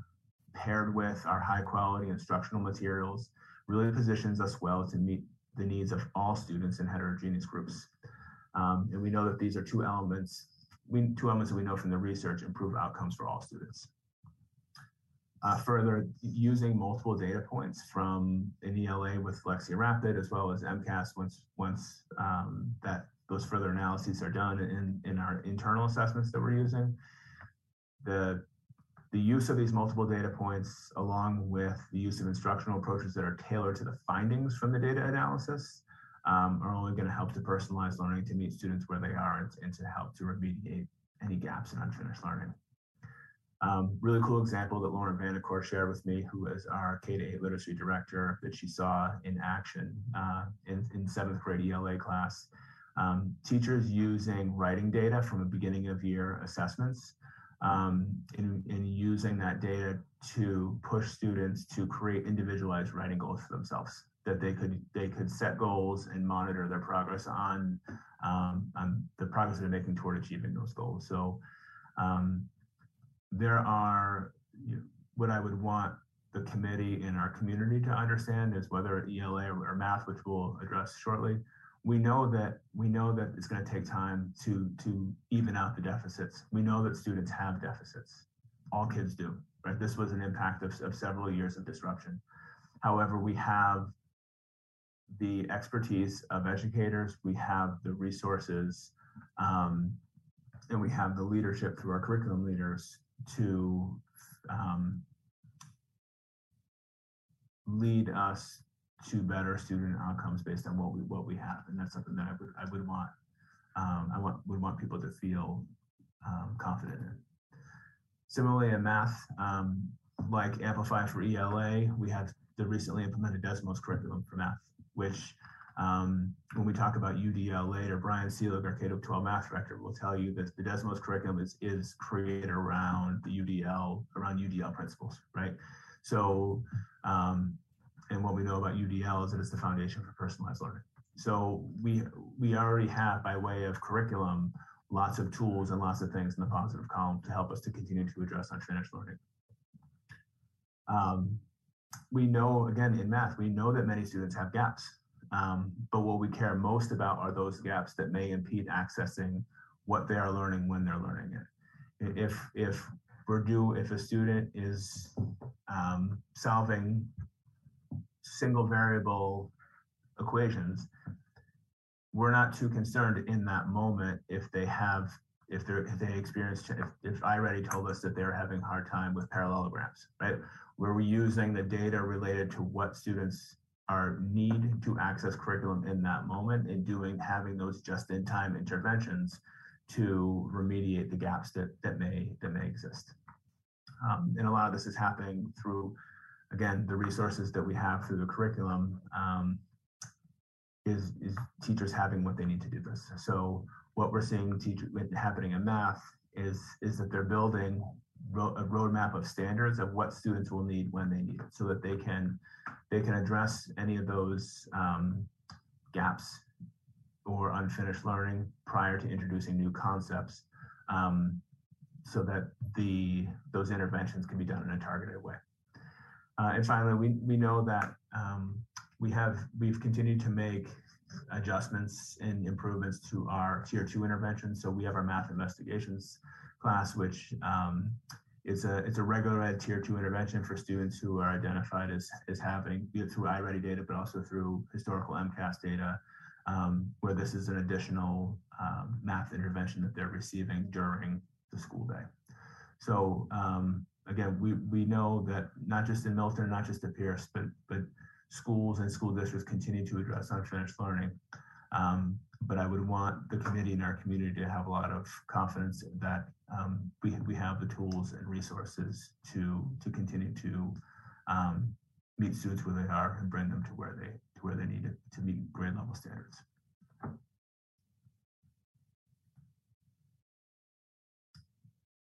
paired with our high quality instructional materials really positions us well to meet the needs of all students in heterogeneous groups. Um, and we know that these are two elements, we, two elements that we know from the research improve outcomes for all students. Uh, further, using multiple data points from an ELA with Lexia Rapid as well as MCAS once once um, that those further analyses are done in, in our internal assessments that we're using. The, the use of these multiple data points along with the use of instructional approaches that are tailored to the findings from the data analysis um, are only going to help to personalize learning to meet students where they are and, to help to remediate any gaps in unfinished learning. Um, really cool example that Lauren Vanacore shared with me, who is our K 8 literacy director, that she saw in action uh, in, in seventh grade ELA class. Um, teachers using writing data from a beginning of year assessments um, and using that data to push students to create individualized writing goals for themselves that they could they could set goals and monitor their progress on um, on the progress they're making toward achieving those goals. So um, there are you know, what I would want the committee and our community to understand is whether ELA or, or math, which we'll address shortly. We know that we know that it's going to take time to to even out the deficits. We know that students have deficits. All kids do, right? This was an impact of, of several years of disruption. However, we have the expertise of educators, we have the resources, um, and we have the leadership through our curriculum leaders to um, lead us to better student outcomes based on what we what we have, and that's something that I would I would want um, I want would want people to feel um, confident in. Similarly, in math, um, like Amplify for ELA, we have the recently implemented Desmos curriculum for math, which um, when we talk about UDL later, Brian Seelig, our K-12 math director, will tell you that the Desmos curriculum is, is created around the UDL, around UDL principles, right? So, um, and what we know about UDL is that it's the foundation for personalized learning. So we we already have, by way of curriculum, lots of tools and lots of things in the positive column to help us to continue to address unfinished learning. Um, we know, again, in math, we know that many students have gaps um, but what we care most about are those gaps that may impede accessing what they are learning when they're learning it. If if we're due, if a student is um, solving single variable equations, we're not too concerned in that moment if they have if if they experience if, if iReady told us that they're having a hard time with parallelograms, right? Where we're using the data related to what students are need to access curriculum in that moment and doing having those just-in-time interventions to remediate the gaps that that may that may exist. Um, and a lot of this is happening through, again, the resources that we have through the curriculum. Um, is is teachers having what they need to do this. So what we're seeing teacher happening in math is is that they're building ro- a roadmap of standards of what students will need when they need it, so that they can they can address any of those um, gaps or unfinished learning prior to introducing new concepts, um, so that the those interventions can be done in a targeted way. Uh, and finally, we we know that um, we have we've continued to make adjustments and improvements to our tier two interventions. So we have our math investigations class, which um, is a it's a regular ed tier two intervention for students who are identified as as having through iReady data, but also through historical MCAS data, um, where this is an additional um, math intervention that they're receiving during the school day. So um, again, we we know that not just in Milton, not just at Pierce, but but schools and school districts continue to address unfinished learning. Um, but I would want the committee and our community to have a lot of confidence that um, we, we have the tools and resources to to continue to um, meet students where they are and bring them to where they to where they need it to meet grade level standards.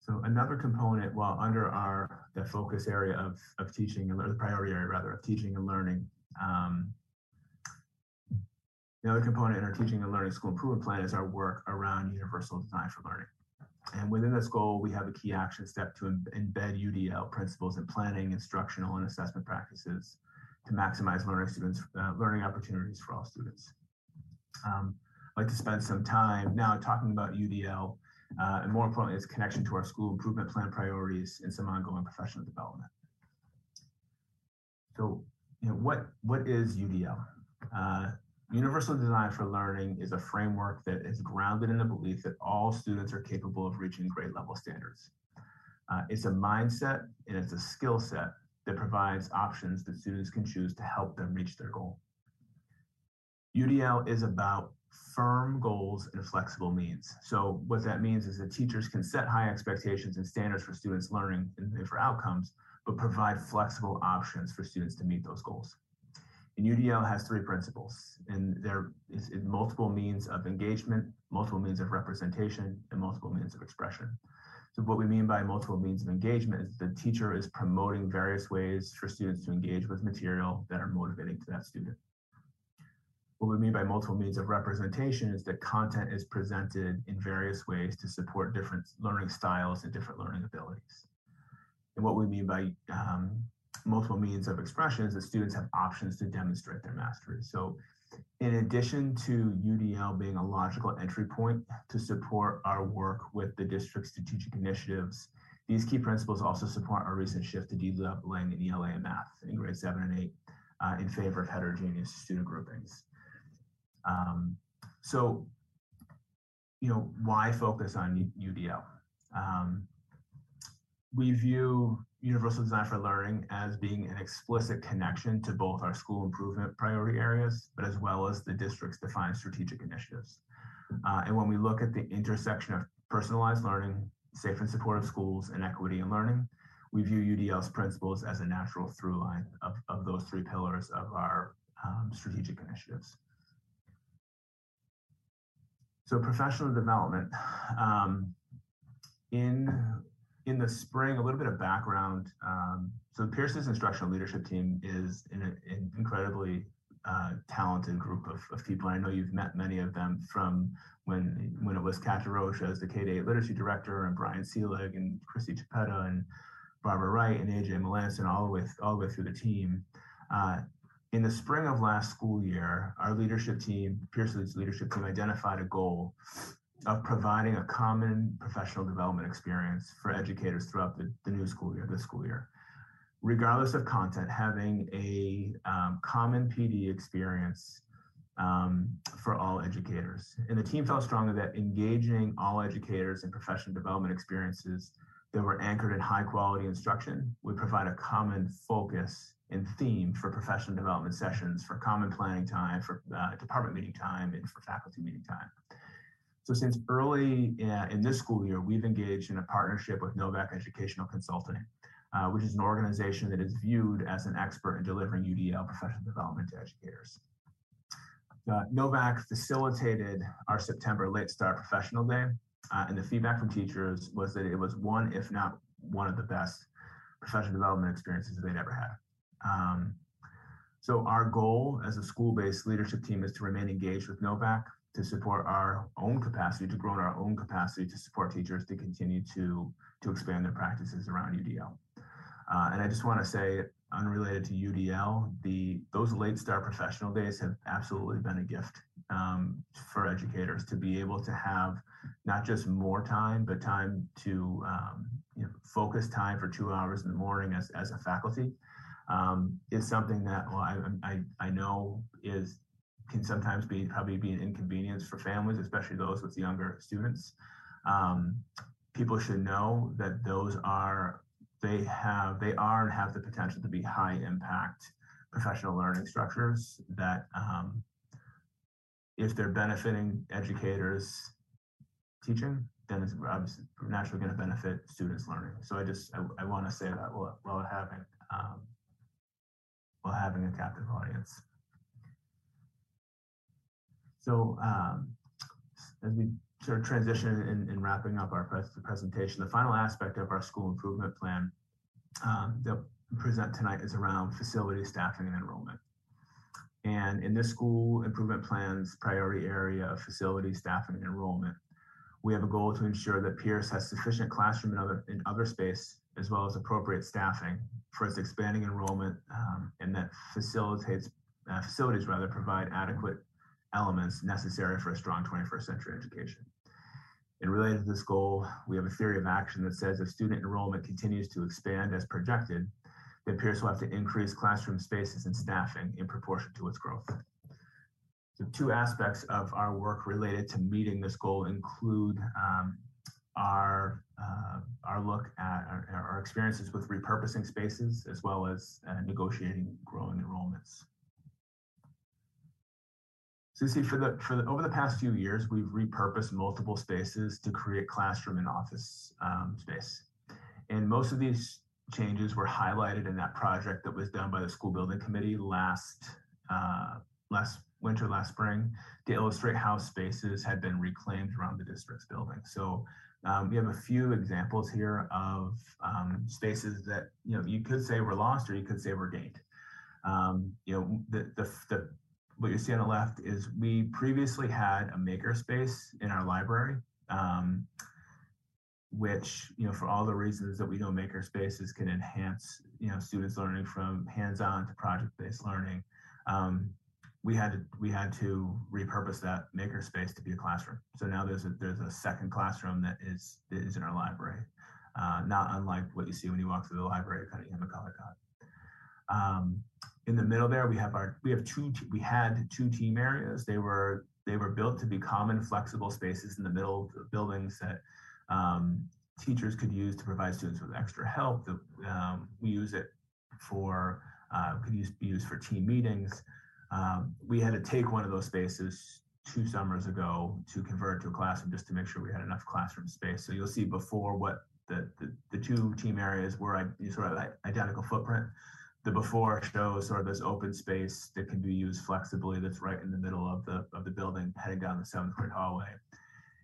So another component, while under our the focus area of, of teaching and the priority area rather of teaching and learning, um, the other component in our teaching and learning school improvement plan is our work around universal design for learning. And within this goal, we have a key action step to embed UDL principles in planning, instructional, and assessment practices to maximize learning students, uh, learning opportunities for all students. Um, I'd like to spend some time now talking about UDL uh, and more importantly, its connection to our school improvement plan priorities and some ongoing professional development. So, you know, what what is UDL? Uh, Universal Design for Learning is a framework that is grounded in the belief that all students are capable of reaching grade level standards. Uh, it's a mindset and it's a skill set that provides options that students can choose to help them reach their goal. UDL is about firm goals and flexible means. So what that means is that teachers can set high expectations and standards for students learning and for outcomes, but provide flexible options for students to meet those goals. And UDL has three principles, and there is multiple means of engagement, multiple means of representation, and multiple means of expression. So what we mean by multiple means of engagement is the teacher is promoting various ways for students to engage with material that are motivating to that student. What we mean by multiple means of representation is that content is presented in various ways to support different learning styles and different learning abilities. And what we mean by um, multiple means of expressions, the students have options to demonstrate their mastery. So in addition to UDL being a logical entry point to support our work with the district's strategic initiatives, these key principles also support our recent shift to de-leveling in ELA and math in grade seven and eight uh, in favor of heterogeneous student groupings. Um, so, you know, why focus on UDL? Um, we view Universal Design for Learning as being an explicit connection to both our school improvement priority areas, but as well as the district's defined strategic initiatives. Uh, and when we look at the intersection of personalized learning, safe and supportive schools, and equity in learning, we view UDL's principles as a natural through line of, of those three pillars of our um, strategic initiatives. So professional development. Um, in in the spring, a little bit of background. Um, so Pierce's instructional leadership team is an, an incredibly uh, talented group of, of people. I know you've met many of them from when when it was Katja Roche as the K-8 literacy director and Brian Seelig and Christy Chapetta and Barbara Wright and AJ Melanson all the way all the way through the team. Uh, in the spring of last school year, our leadership team, Pierce leadership team, identified a goal of providing a common professional development experience for educators throughout the, the new school year, this school year. Regardless of content, having a um, common PD experience um, for all educators. And the team felt strongly that engaging all educators in professional development experiences that were anchored in high quality instruction would provide a common focus and theme for professional development sessions, for common planning time, for uh, department meeting time, and for faculty meeting time. So since early in this school year, we've engaged in a partnership with Novak Educational Consulting, uh, which is an organization that is viewed as an expert in delivering UDL professional development to educators. Uh, Novak facilitated our September Late Start Professional Day, uh, and the feedback from teachers was that it was one, if not one of the best professional development experiences they'd ever had. Um, so our goal as a school-based leadership team is to remain engaged with Novak, to support our own capacity, to grow in our own capacity to support teachers to continue to, to expand their practices around UDL. Uh, and I just want to say, unrelated to UDL, the those late start professional days have absolutely been a gift um, for educators to be able to have not just more time, but time to um, you know, focus time for two hours in the morning as, as a faculty um, is something that well, I, I, I know is can sometimes be probably be an inconvenience for families, especially those with younger students. Um, people should know that those are they have they are and have the potential to be high impact professional learning structures that um, if they're benefiting educators teaching then it's obviously naturally going to benefit students learning so i just i, I want to say that while, while having um, while having a captive audience so um, as we sort of transition in, in wrapping up our pres presentation, the final aspect of our school improvement plan um, that we present tonight is around facility staffing and enrollment. And in this school improvement plan's priority area of facility staffing and enrollment, we have a goal to ensure that Pierce has sufficient classroom and other, in other space, as well as appropriate staffing for its expanding enrollment um, and that facilitates uh, facilities rather provide adequate elements necessary for a strong 21st century education. And related to this goal, we have a theory of action that says if student enrollment continues to expand as projected, then Pierce will have to increase classroom spaces and staffing in proportion to its growth. So two aspects of our work related to meeting this goal include um, our, uh, our look at our, our, experiences with repurposing spaces, as well as uh, negotiating growing enrollments. So you see, for the for the over the past few years, we've repurposed multiple spaces to create classroom and office um, space, and most of these changes were highlighted in that project that was done by the school building committee last uh, last winter, last spring, to illustrate how spaces had been reclaimed around the district's building. So um, we have a few examples here of um, spaces that you know you could say were lost or you could say were gained. Um, you know the, the the what you see on the left is we previously had a makerspace in our library, um, which, you know, for all the reasons that we know makerspaces can enhance, you know, students learning from hands-on to project-based learning. Um, we had to we had to repurpose that makerspace to be a classroom. So now there's a there's a second classroom that is that is in our library, uh, not unlike what you see when you walk through the library at Cunningham McCulloch. Um, in the middle there, we have our we have two we had two team areas. They were they were built to be common flexible spaces in the middle of the buildings that um, teachers could use to provide students with extra help. That um, we use it for uh, could use be used for team meetings. Um, we had to take one of those spaces two summers ago to convert to a classroom just to make sure we had enough classroom space. So you'll see before what the the, the two team areas were I sort of identical footprint the before shows sort of this open space that can be used flexibly that's right in the middle of the of the building heading down the seventh grade hallway.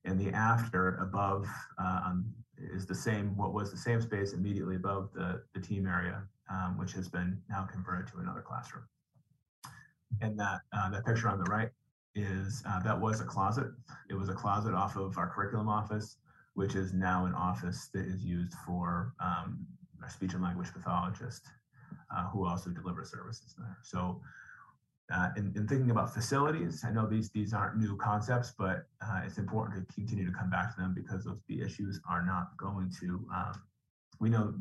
And the after above uh, um, is the same what was the same space immediately above the the team area um, which has been now converted to another classroom. And that uh, that picture on the right is uh, that was a closet. It was a closet off of our curriculum office which is now an office that is used for um, our speech and language pathologist uh, who also deliver services there. So uh, in, in, thinking about facilities, I know these these aren't new concepts, but uh, it's important to continue to come back to them because those the issues are not going to. Um, we know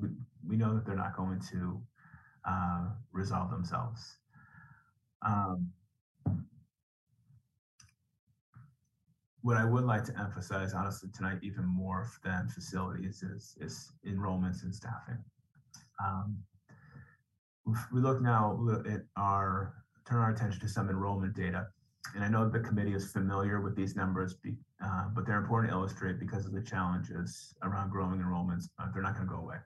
we, know that they're not going to uh, resolve themselves. Um, what I would like to emphasize, honestly, tonight, even more than facilities, is, is enrollments and staffing. Um, we look now at our turn our attention to some enrollment data. And I know the committee is familiar with these numbers, be, uh, but they're important to illustrate because of the challenges around growing enrollments. Uh, they're not going to go away.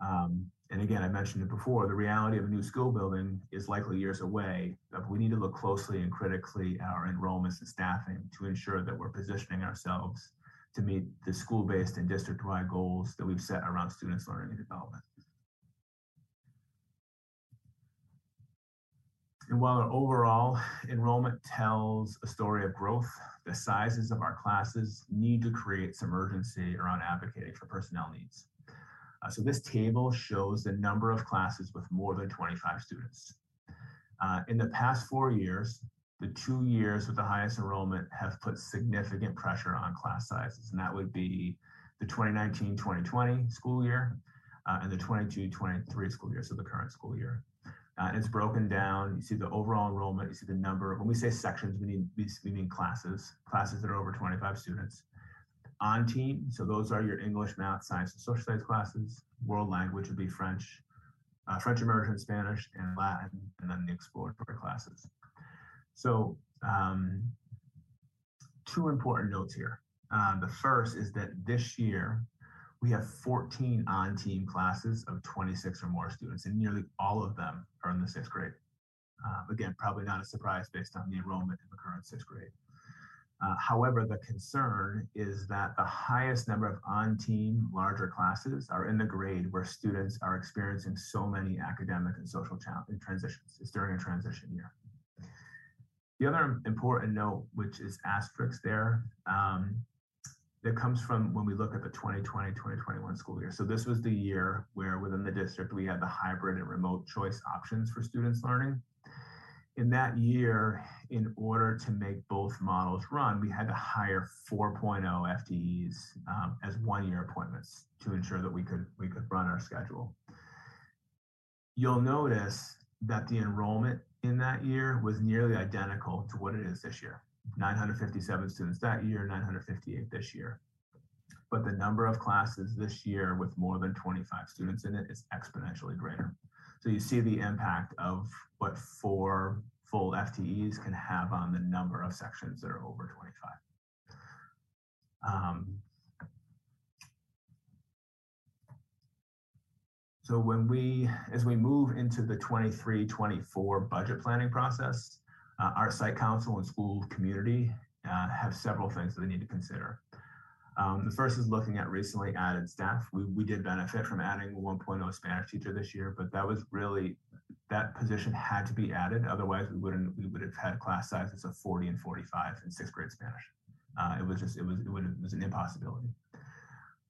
Um, and again, I mentioned it before, the reality of a new school building is likely years away, but we need to look closely and critically at our enrollments and staffing to ensure that we're positioning ourselves to meet the school-based and district-wide goals that we've set around students' learning and development. And while our overall enrollment tells a story of growth, the sizes of our classes need to create some urgency around advocating for personnel needs. Uh, so this table shows the number of classes with more than 25 students. Uh, in the past four years, the two years with the highest enrollment have put significant pressure on class sizes, and that would be the 2019-2020 school year uh, and the 22-23 school year, so the current school year. Uh, it's broken down. You see the overall enrollment. You see the number. When we say sections, we mean we mean classes, classes that are over 25 students. On team, so those are your English, math, science, and social studies classes. World language would be French, uh, French immersion, Spanish, and Latin, and then the exploratory classes. So um, two important notes here. Uh, the first is that this year we have 14 on-team classes of 26 or more students, and nearly all of them are in the sixth grade. Uh, again, probably not a surprise based on the enrollment in the current sixth grade. Uh, however, the concern is that the highest number of on-team larger classes are in the grade where students are experiencing so many academic and social transitions. It's during a transition year. The other important note, which is asterisk there, um, that comes from when we look at the 2020 2021 school year. So this was the year where within the district we had the hybrid and remote choice options for students learning. In that year, in order to make both models run, we had to hire 4.0 FTEs um, as one-year appointments to ensure that we could we could run our schedule. You'll notice that the enrollment in that year was nearly identical to what it is this year. 957 students that year, 958 this year. But the number of classes this year with more than 25 students in it is exponentially greater. So you see the impact of what four full FTEs can have on the number of sections that are over 25. Um, so when we, as we move into the 23-24 budget planning process, uh, our site council and school community uh, have several things that they need to consider. Um, the first is looking at recently added staff. We, we did benefit from adding 1.0 Spanish teacher this year, but that was really, that position had to be added. Otherwise we wouldn't, we would have had class sizes of 40 and 45 in sixth grade Spanish. Uh, it was just, it was, it, would, it was an impossibility.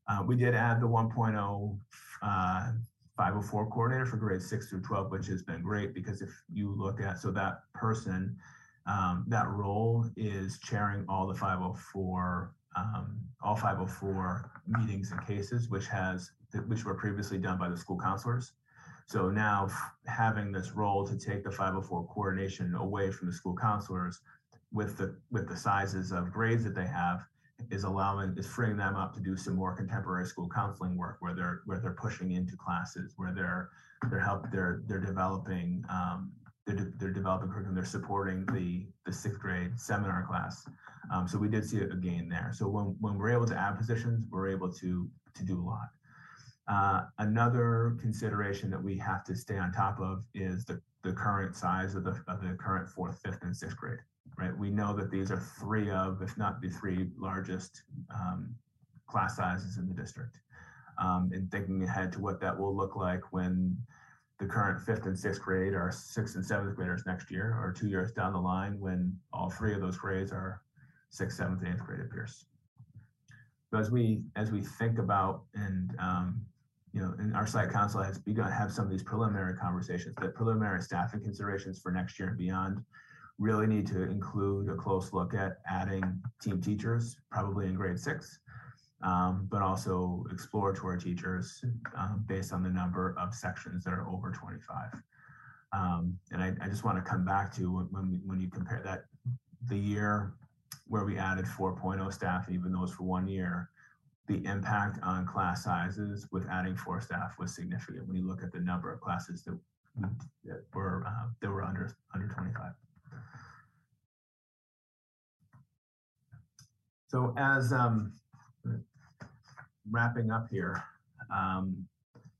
Uh, we did add the 1.0 uh, 504 coordinator for grades 6 through 12, which has been great because if you look at, so that person, um, that role is chairing all the 504, um, all 504 meetings and cases, which has, which were previously done by the school counselors. So now having this role to take the 504 coordination away from the school counselors with the, with the sizes of grades that they have, is allowing is freeing them up to do some more contemporary school counseling work where they're where they're pushing into classes where they're they're help they're they're developing um, they're, de- they're developing curriculum they're supporting the the sixth grade seminar class. Um, so we did see a gain there. So when when we're able to add positions we're able to to do a lot. Uh, another consideration that we have to stay on top of is the the current size of the of the current fourth fifth and sixth grade right? We know that these are three of, if not the three largest um, class sizes in the district. Um, and thinking ahead to what that will look like when the current fifth and sixth grade are sixth and seventh graders next year, or two years down the line when all three of those grades are sixth, seventh, and eighth grade at Pierce. So as we as we think about and um, you know, and our site council has begun to have some of these preliminary conversations, the preliminary staffing considerations for next year and beyond really need to include a close look at adding team teachers, probably in grade six, um, but also exploratory teachers um, based on the number of sections that are over 25. Um, and I, I, just want to come back to when, when, you compare that the year where we added 4.0 staff, even those for one year, the impact on class sizes with adding four staff was significant when you look at the number of classes that, that were uh, that were under under 25. So as um, wrapping up here, um,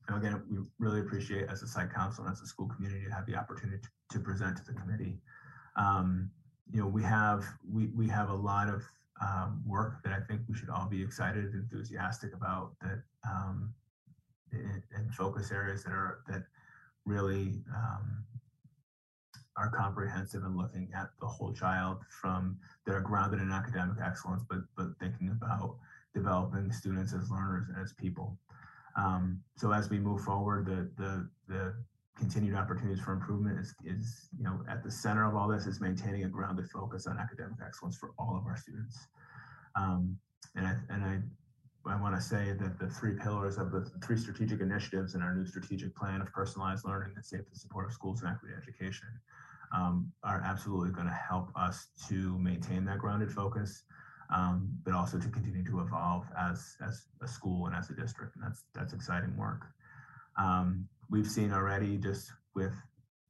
and again, we really appreciate as a site council and as a school community to have the opportunity to, to present to the committee. Um, you know, we have we we have a lot of um, work that I think we should all be excited and enthusiastic about that um, and focus areas that are that really um, are comprehensive and looking at the whole child from that are grounded in academic excellence, but but thinking about developing students as learners and as people. Um, so as we move forward, the the the continued opportunities for improvement is, is you know at the center of all this is maintaining a grounded focus on academic excellence for all of our students. Um, and I and I I want to say that the three pillars of the three strategic initiatives in our new strategic plan of personalized learning and safe and supportive schools and equity education um, are absolutely going to help us to maintain that grounded focus, um, but also to continue to evolve as as a school and as a district, and that's that's exciting work. Um, we've seen already just with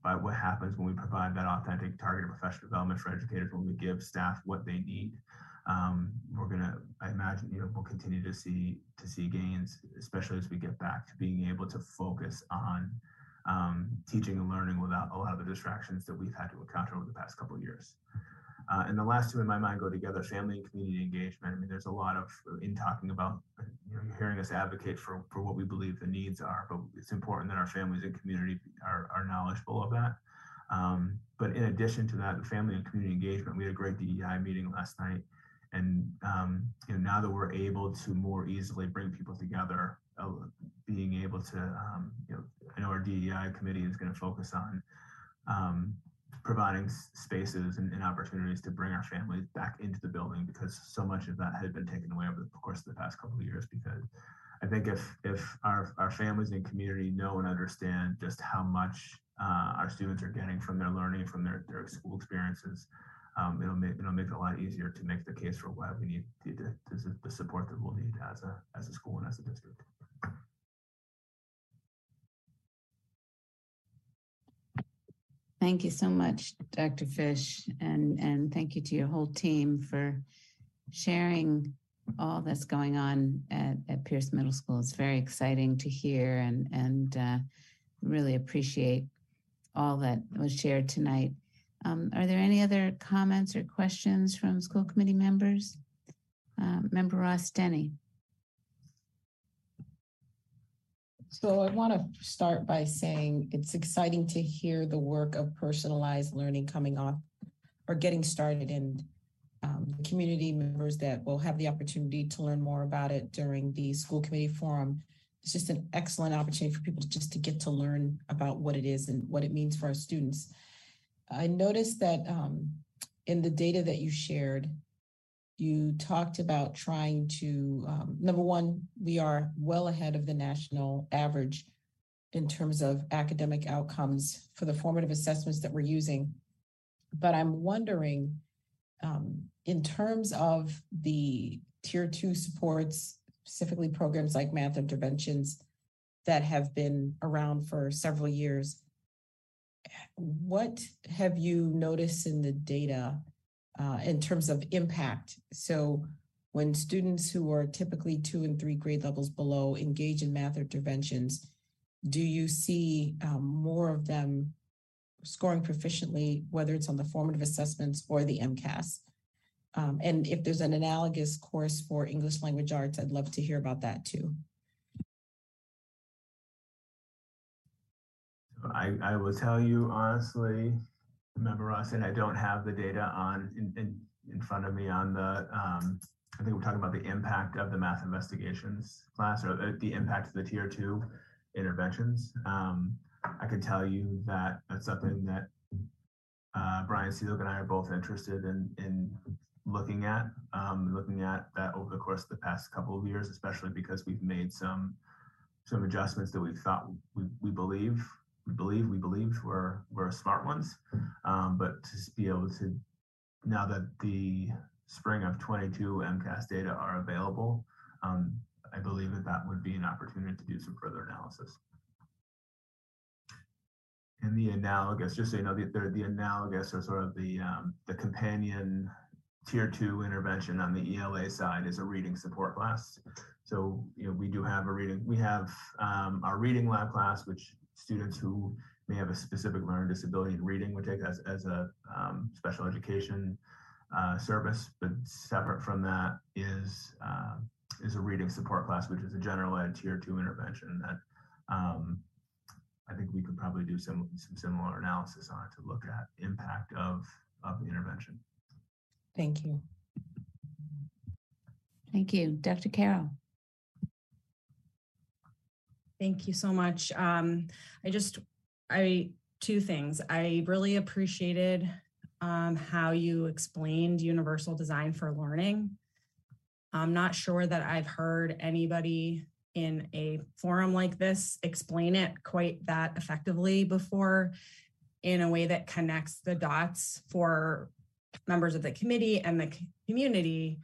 by what happens when we provide that authentic targeted professional development for educators when we give staff what they need um, we're gonna i imagine you know we'll continue to see to see gains especially as we get back to being able to focus on um, teaching and learning without a lot of the distractions that we've had to encounter over the past couple of years uh, and the last two in my mind go together family and community engagement. I mean, there's a lot of in talking about, you know, hearing us advocate for, for what we believe the needs are, but it's important that our families and community are, are knowledgeable of that. Um, but in addition to that, the family and community engagement, we had a great DEI meeting last night. And um, you know, now that we're able to more easily bring people together, uh, being able to, um, you know, I know our DEI committee is going to focus on um, providing spaces and, and, opportunities to bring our families back into the building because so much of that had been taken away over the course of the past couple of years because I think if if our, our families and community know and understand just how much uh, our students are getting from their learning, from their, their school experiences, um, it'll make it'll make it a lot easier to make the case for why we need the, the, the support that we'll need as a as a school and as a district. Thank you so much, Dr. Fish, and, and thank you to your whole team for sharing all that's going on at, at Pierce Middle School. It's very exciting to hear and, and uh, really appreciate all that was shared tonight. Um, are there any other comments or questions from school committee members? Uh, Member Ross Denny. So I want to start by saying it's exciting to hear the work of personalized learning coming off or getting started and um, community members that will have the opportunity to learn more about it during the school committee forum. It's just an excellent opportunity for people to just to get to learn about what it is and what it means for our students. I noticed that um, in the data that you shared, you talked about trying to, um, number one, we are well ahead of the national average in terms of academic outcomes for the formative assessments that we're using. But I'm wondering, um, in terms of the tier two supports, specifically programs like math interventions that have been around for several years, what have you noticed in the data uh, in terms of impact. So when students who are typically two and three grade levels below engage in math interventions, do you see um, more of them scoring proficiently, whether it's on the formative assessments or the MCAS? Um, and if there's an analogous course for English language arts, I'd love to hear about that too. I, I will tell you honestly, Member Ross, and I don't have the data on in, in, in front of me on the, um, I think we're talking about the impact of the math investigations class or the, the impact of the tier two interventions. Um, I can tell you that that's something that uh, Brian Seelig and I are both interested in, in looking at, um, looking at that over the course of the past couple of years, especially because we've made some some adjustments that we thought we, we believe we believe we believed were were smart ones, um, but to be able to now that the spring of 22 MCAS data are available, um, I believe that that would be an opportunity to do some further analysis. And the analogous, just so you know, the, the, analogous or sort of the, um, the companion tier two intervention on the ELA side is a reading support class. So, you know, we do have a reading, we have um, our reading lab class, which students who may have a specific learning disability in reading would take as, as a um, special education uh, service. But separate from that is uh, is a reading support class, which is a general ed tier two intervention that um, I think we could probably do some some similar analysis on to look at impact of of the intervention. Thank you. Thank you. Dr. Carroll. Thank you so much. Um, I just, I, two things. I really appreciated um, how you explained universal design for learning. I'm not sure that I've heard anybody in a forum like this explain it quite that effectively before in a way that connects the dots for members of the committee and the community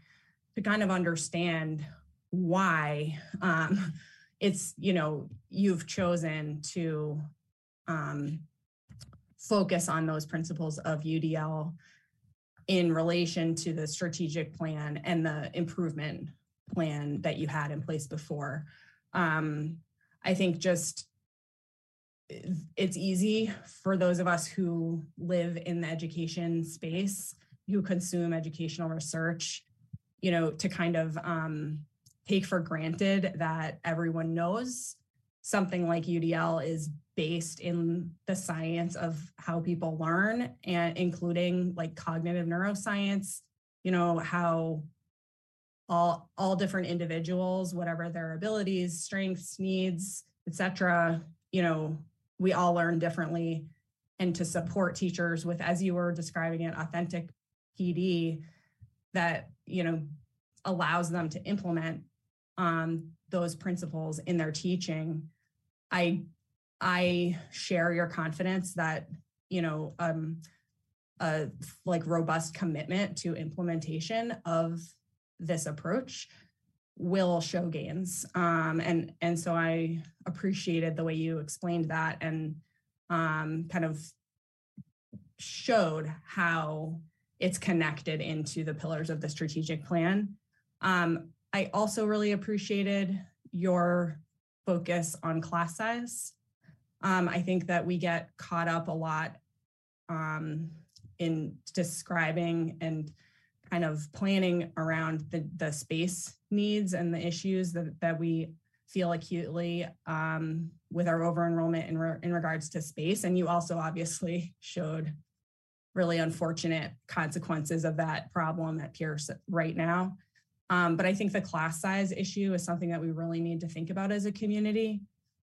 to kind of understand why um, it's you know you've chosen to um, focus on those principles of UDL in relation to the strategic plan and the improvement plan that you had in place before. Um, I think just it's easy for those of us who live in the education space, who consume educational research, you know, to kind of um, take for granted that everyone knows something like UDL is based in the science of how people learn and including like cognitive neuroscience, you know, how all all different individuals, whatever their abilities, strengths, needs, etc., you know, we all learn differently and to support teachers with as you were describing it authentic PD that, you know, allows them to implement um, those principles in their teaching i i share your confidence that you know um a like robust commitment to implementation of this approach will show gains. Um and and so i appreciated the way you explained that and um kind of showed how it's connected into the pillars of the strategic plan. Um I also really appreciated your focus on class size. Um, I think that we get caught up a lot um, in describing and kind of planning around the, the space needs and the issues that, that we feel acutely um, with our over enrollment in, re- in regards to space. And you also obviously showed really unfortunate consequences of that problem at Pierce right now. Um, but I think the class size issue is something that we really need to think about as a community.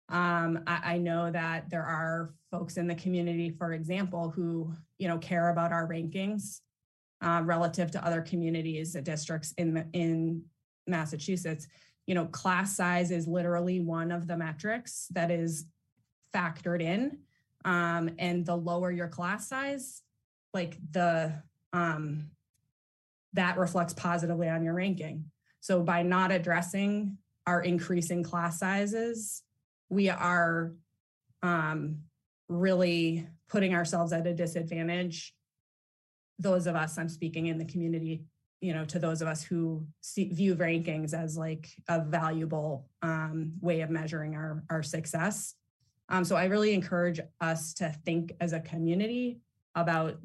Um, I, I, know that there are folks in the community, for example, who you know care about our rankings uh, relative to other communities, and districts in in Massachusetts. You know, class size is literally one of the metrics that is factored in, um, and the lower your class size, like the um, that reflects positively on your ranking. So by not addressing our increasing class sizes, we are um, really putting ourselves at a disadvantage. Those of us, I'm speaking in the community, you know, to those of us who see, view rankings as like a valuable um, way of measuring our, our success. Um, so I really encourage us to think as a community about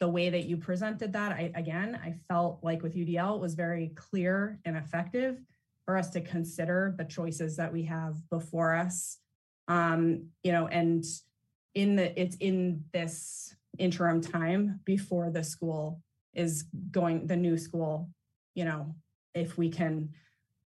the way that you presented that, I, again, I felt like with UDL it was very clear and effective for us to consider the choices that we have before us. Um, you know, and in the it's in this interim time before the school is going the new school, you know, if we can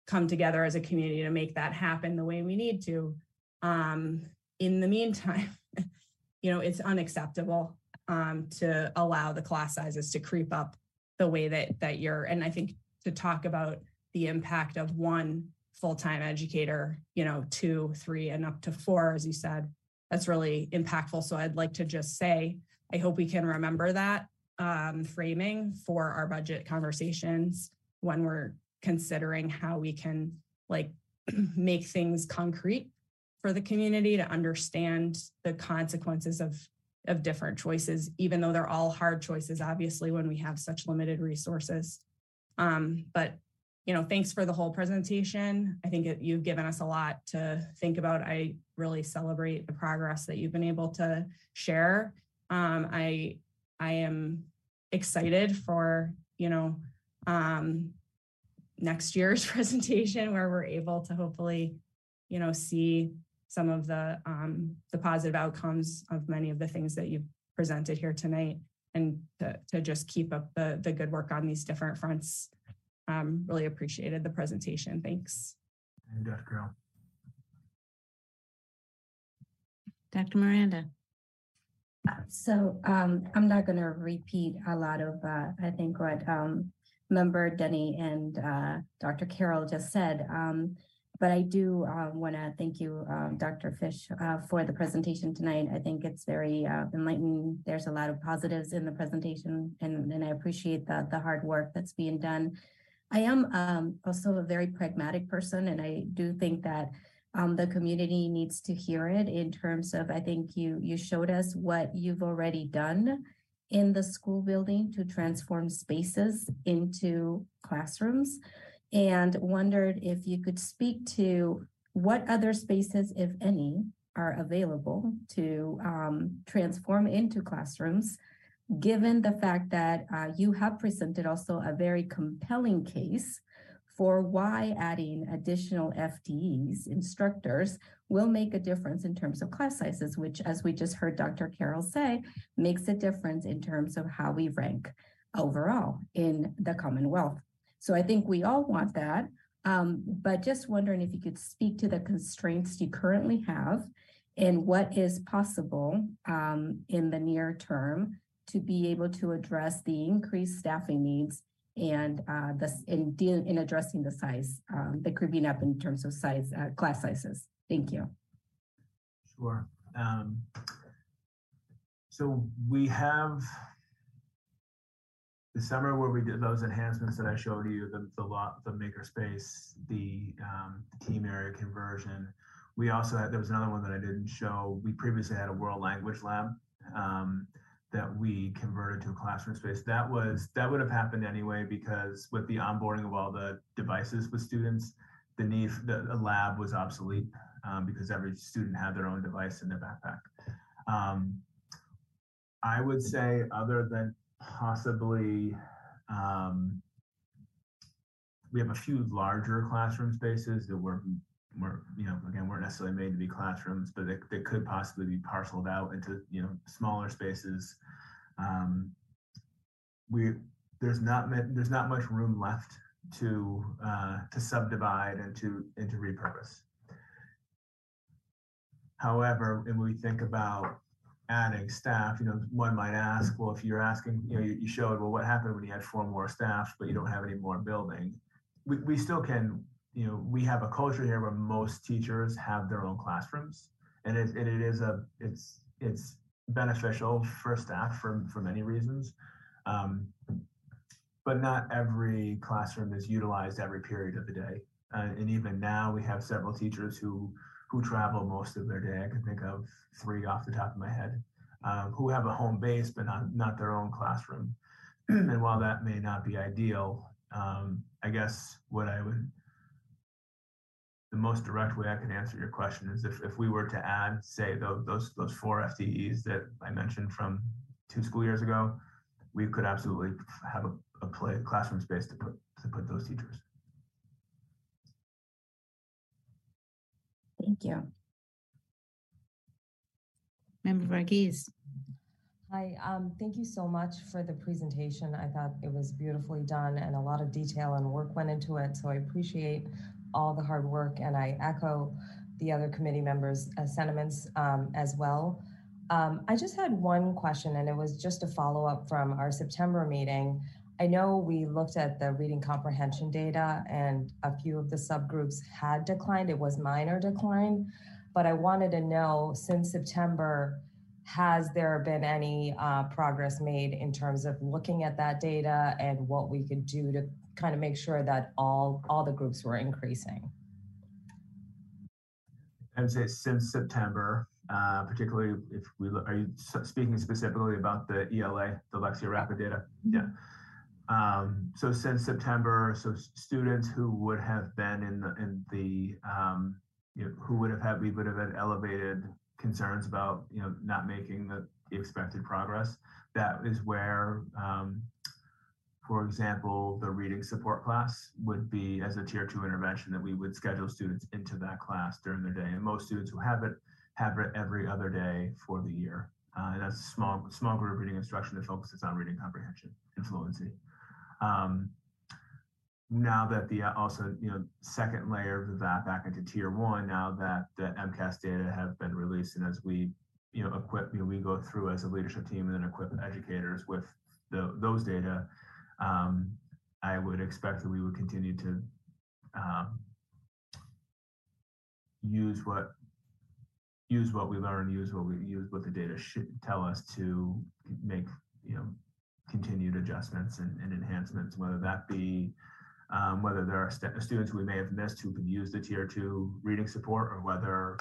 come together as a community to make that happen the way we need to. Um, in the meantime, you know, it's unacceptable um, to allow the class sizes to creep up the way that that you're and i think to talk about the impact of one full-time educator you know two three and up to four as you said that's really impactful. So i'd like to just say i hope we can remember that um, framing for our budget conversations when we're considering how we can like make things concrete for the community to understand the consequences of of different choices even though they're all hard choices obviously when we have such limited resources. Um, but you know thanks for the whole presentation. I think it, you've given us a lot to think about. I really celebrate the progress that you've been able to share. Um, i i am excited for you know um, next year's presentation where we're able to hopefully you know see some of the um, the positive outcomes of many of the things that you've presented here tonight and to, to just keep up the, the good work on these different fronts. Um, really appreciated the presentation. Thanks. And Dr. Carroll. Dr. Miranda. So um, I'm not going to repeat a lot of, uh, I think, what um, Member Denny and uh, Dr. Carroll just said. Um, but I do uh, want to thank you, uh, Dr. Fish, uh, for the presentation tonight. I think it's very uh, enlightening. There's a lot of positives in the presentation, and, and I appreciate the, the hard work that's being done. I am um, also a very pragmatic person, and I do think that um, the community needs to hear it in terms of, I think you, you showed us what you've already done in the school building to transform spaces into classrooms and wondered if you could speak to what other spaces, if any, are available to um, transform into classrooms, given the fact that uh, you have presented also a very compelling case for why adding additional FTEs, instructors, will make a difference in terms of class sizes, which, as we just heard Dr. Carroll say, makes a difference in terms of how we rank overall in the Commonwealth. So I think we all want that. Um, but just wondering if you could speak to the constraints you currently have and what is possible um, in the near term to be able to address the increased staffing needs and uh, in in addressing the size, um, the creeping up in terms of size, uh, class sizes. Thank you. Sure. Um, so we have the summer where we did those enhancements that I showed you, the the lot, the makerspace, the um, team area conversion. We also had there was another one that I didn't show. We previously had a world language lab um, that we converted to a classroom space. That was that would have happened anyway because with the onboarding of all the devices with students, the need for the, the lab was obsolete um, because every student had their own device in their backpack. Um, I would say, other than possibly um, we have a few larger classroom spaces that were were you know again weren't necessarily made to be classrooms but they, could possibly be parceled out into you know smaller spaces. Um, we there's not there's not much room left to uh, to subdivide and to and to repurpose. However when we think about adding staff, you know, one might ask, well, if you're asking, you know, you, you showed, well, what happened when you had four more staff, but you don't have any more building? We, we still can, you know, we have a culture here where most teachers have their own classrooms, and it, it, it is a, it's, it's beneficial for staff for, for many reasons. Um, but not every classroom is utilized every period of the day. Uh, and even now we have several teachers who who travel most of their day. I can think of three off the top of my head um, who have a home base but not not their own classroom. and while that may not be ideal, um, I guess what I would the most direct way I can answer your question is if, if we were to add, say, those, those those four FTEs that I mentioned from two school years ago, we could absolutely have a, a play classroom space to put to put those teachers. Thank you. Member Varghese. Hi, um, thank you so much for the presentation. I thought it was beautifully done and a lot of detail and work went into it. So I appreciate all the hard work and I echo the other committee members' uh, sentiments um, as well. Um, I just had one question and it was just a follow up from our September meeting. I know we looked at the reading comprehension data and a few of the subgroups had declined. It was minor decline, but I wanted to know since September, has there been any uh, progress made in terms of looking at that data and what we could do to kind of make sure that all all the groups were increasing? I would say since September, uh, particularly if we look, are you speaking specifically about the ELA, the Lexia Rapid data? Yeah. Um, so since September, so students who would have been in the in the um, you know, who would have had we would have had elevated concerns about you know not making the, expected progress. That is where, um, for example, the reading support class would be as a tier two intervention that we would schedule students into that class during their day. And most students who have it have it every other day for the year. Uh, and that's a small small group reading instruction that focuses on reading comprehension and fluency. Um, now that the uh, also you know second layer of that back into tier one now that the MCAS data have been released and as we you know equip you know, we go through as a leadership team and then equip educators with the, those data um, I would expect that we would continue to um, use what use what we learn use what we use what the data should tell us to make you know continued adjustments and, and enhancements whether that be um, whether there are st- students we may have missed who could use the tier two reading support, or whether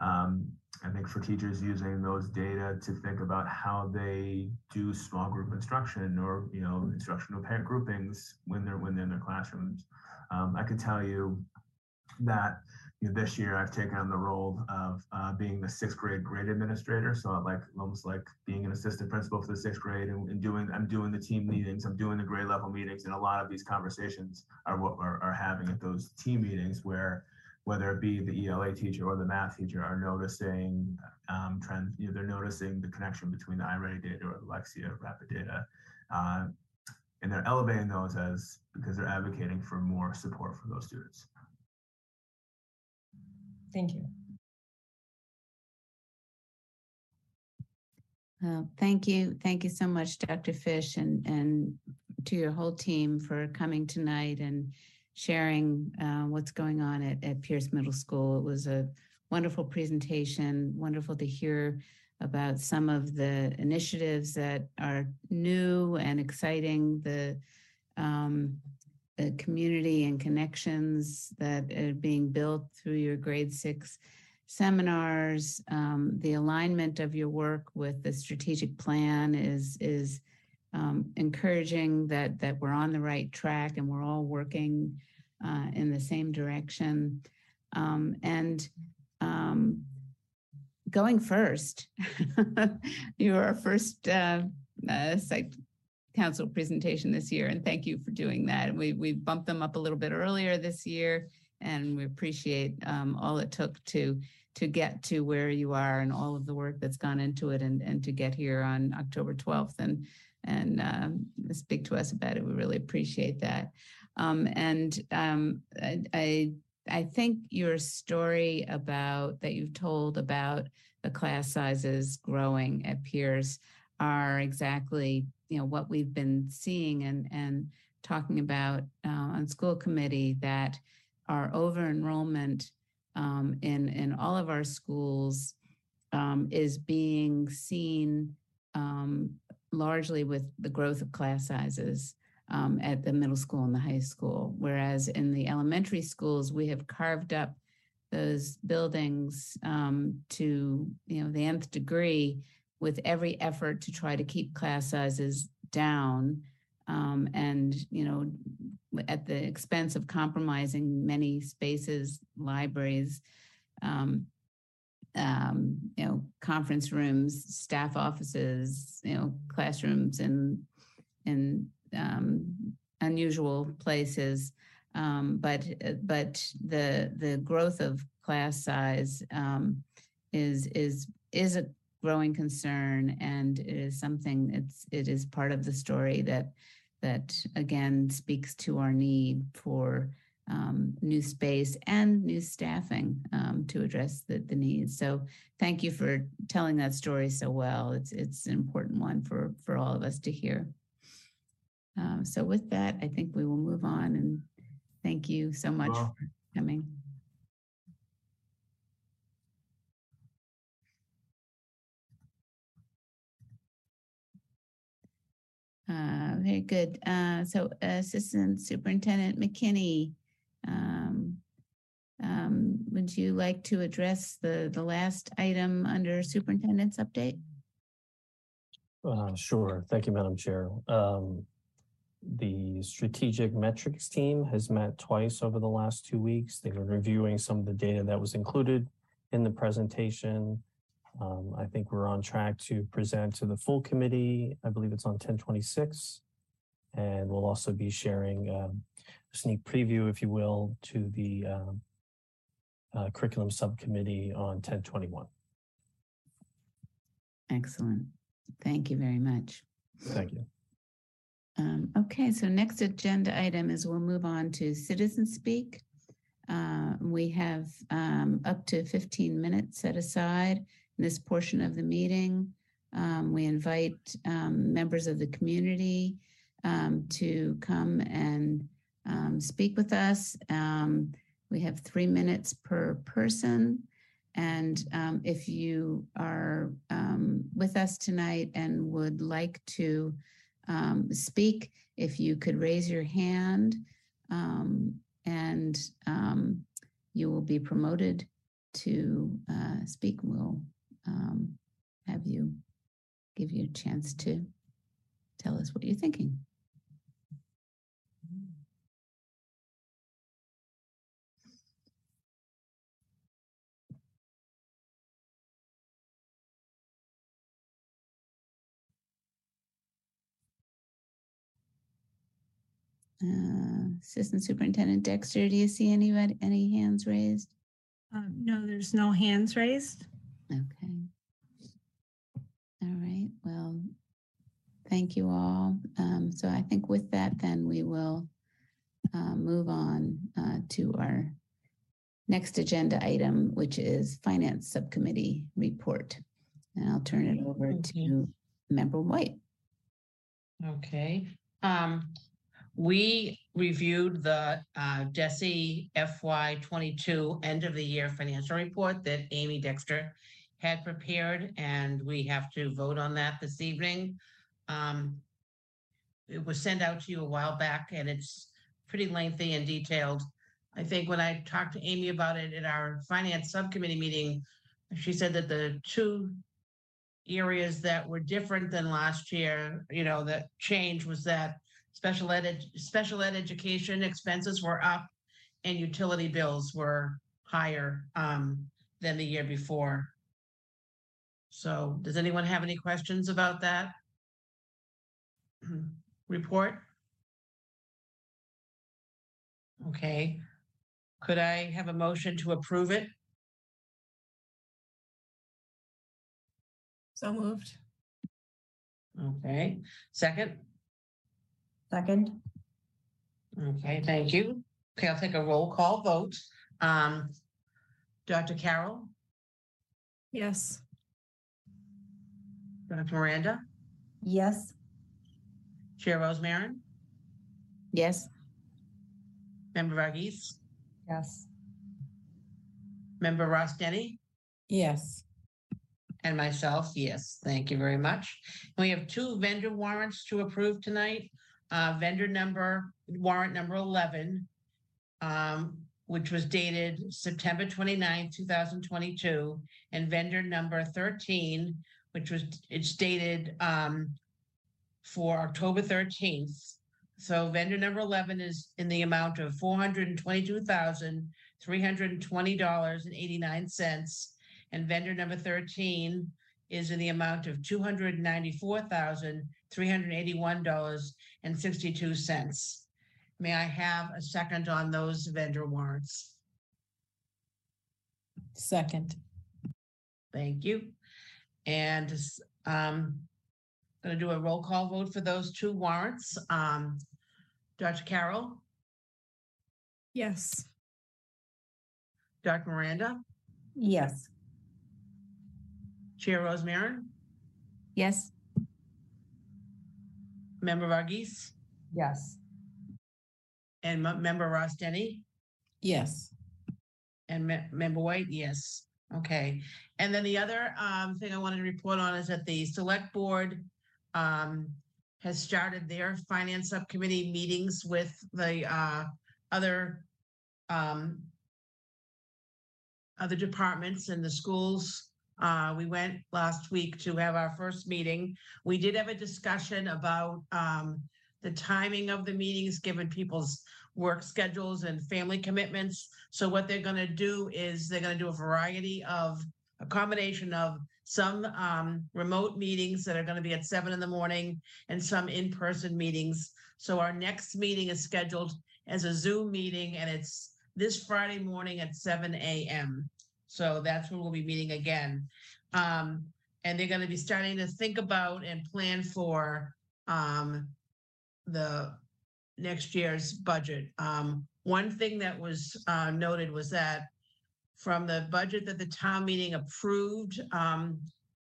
um, I think for teachers using those data to think about how they do small group instruction or you know instructional parent groupings when they're when they're in their classrooms. Um, I could tell you that you know, this year I've taken on the role of uh, being the sixth grade grade administrator. So I like almost like being an assistant principal for the sixth grade and, and, doing I'm doing the team meetings, I'm doing the grade level meetings, and a lot of these conversations are what we're are having at those team meetings where whether it be the ELA teacher or the math teacher are noticing um, trends, you know, they're noticing the connection between the iReady data or Lexia rapid data. Uh, and they're elevating those as because they're advocating for more support for those students. Thank you. Uh, thank you. Thank you so much, Dr. Fish, and, and to your whole team for coming tonight and sharing uh, what's going on at, at Pierce Middle School. It was a wonderful presentation, wonderful to hear about some of the initiatives that are new and exciting, the um, the community and connections that are being built through your grade six seminars. Um, the alignment of your work with the strategic plan is is um, encouraging that that we're on the right track and we're all working uh, in the same direction. Um, and um, going first, you are first uh, uh, site council presentation this year, and thank you for doing that. We we bumped them up a little bit earlier this year, and we appreciate um, all it took to to get to where you are and all of the work that's gone into it, and and to get here on October 12th and and um, speak to us about it. We really appreciate that. Um, and um, I, I think your story about that you've told about the class sizes growing at Pierce are exactly you know what we've been seeing and and talking about uh, on school committee that our over enrollment um, in in all of our schools um, is being seen um, largely with the growth of class sizes um, at the middle school and the high school, whereas in the elementary schools we have carved up those buildings um, to you know the nth degree with every effort to try to keep class sizes down um, and you know at the expense of compromising many spaces libraries um, um, you know conference rooms staff offices you know classrooms and in um, unusual places. Um, but but the the growth of class size um, is is is a growing concern and it is something it's it is part of the story that that again speaks to our need for um, new space and new staffing um, to address the, the needs. So thank you for telling that story so well. It's it's an important one for for all of us to hear. Um, so with that, I think we will move on and thank you so much for coming. Very good. Uh, so Assistant Superintendent McKinney, um, um, would you like to address the, the last item under superintendent's update? Uh, Sure. Thank you, Madam Chair. Um, The strategic metrics team has met twice over the last two weeks. They've been reviewing some of the data that was included in the presentation. Um, I think we're on track to present to the full committee. I believe it's on 1026. And we'll also be sharing um, a sneak preview, if you will, to the um, uh, curriculum subcommittee on 1021. Excellent. Thank you very much. Thank you. Um, okay, so next agenda item is we'll move on to citizen speak. Uh, we have um, up to 15 minutes set aside this portion of the meeting. Um, we invite um, members of the community um, to come and um, speak with us. Um, we have three minutes per person. And um, if you are with us tonight and would like to speak, if you could raise your hand and you will be promoted to uh, speak. We'll um, have you give you a chance to tell us what you're thinking. Uh, Assistant Superintendent Dexter, do you see anybody, any hands raised? Um, no, there's no hands raised. Okay. All right, well, thank you all. Um, so I think with that, then we will uh, move on uh, to our next agenda item, which is Finance Subcommittee report. And I'll turn it over to Member White. Okay, um, we reviewed the uh DESE FY twenty-two end of the year financial report that Amy Dexter had prepared, and we have to vote on that this evening. Um, it was sent out to you a while back, and it's pretty lengthy and detailed. I think when I talked to Amy about it at our finance subcommittee meeting, she said that the two areas that were different than last year, you know, that change was that special ed, ed- special ed education expenses were up and utility bills were higher um, than the year before. So does anyone have any questions about that? Report? Okay. Could I have a motion to approve it? So moved. Okay, second? Second, Okay, thank you. Okay, I'll take a roll call vote. Um, Dr. Carroll, Yes. Dr. Miranda, yes. Chair Rosemarin, Yes, Member Varghese, Yes. Member Rostani, Yes. and myself, yes, thank you very much. We have two vendor warrants to approve tonight. Uh, vendor number, warrant number eleven, um, which was dated September 29, 2022, and vendor number thirteen, which was, it's dated, um, for October thirteenth. So vendor number eleven is in the amount of four hundred and twenty-two thousand, three hundred and twenty dollars and eighty-nine cents. And vendor number thirteen is in the amount of two hundred ninety-four thousand, three hundred eighty-one dollars and sixty-two cents. May I have a second on those vendor warrants? Second. Thank you. And um, gonna do a roll call vote for those two warrants. Um, Dr. Carroll, Yes. Dr. Miranda, Yes. Chair Rosemarin, yes, Member Varghese, Yes. and Mem- Member Rostani. Yes. And Me- Member White, yes. Okay. And then the other um thing I wanted to report on is that the select board um has started their finance subcommittee meetings with the uh, other um, other departments and the schools. Uh, we went last week to have our first meeting. We did have a discussion about um, the timing of the meetings, given people's work schedules and family commitments. So what they're going to do is they're going to do a variety of a combination of some um, remote meetings that are going to be at seven in the morning and some in-person meetings. So our next meeting is scheduled as a Zoom meeting and it's this Friday morning at seven AM. So that's when we'll be meeting again. Um, and they're going to be starting to think about and plan for um, the next year's budget. Um, one thing that was uh, noted was that from the budget that the town meeting approved um,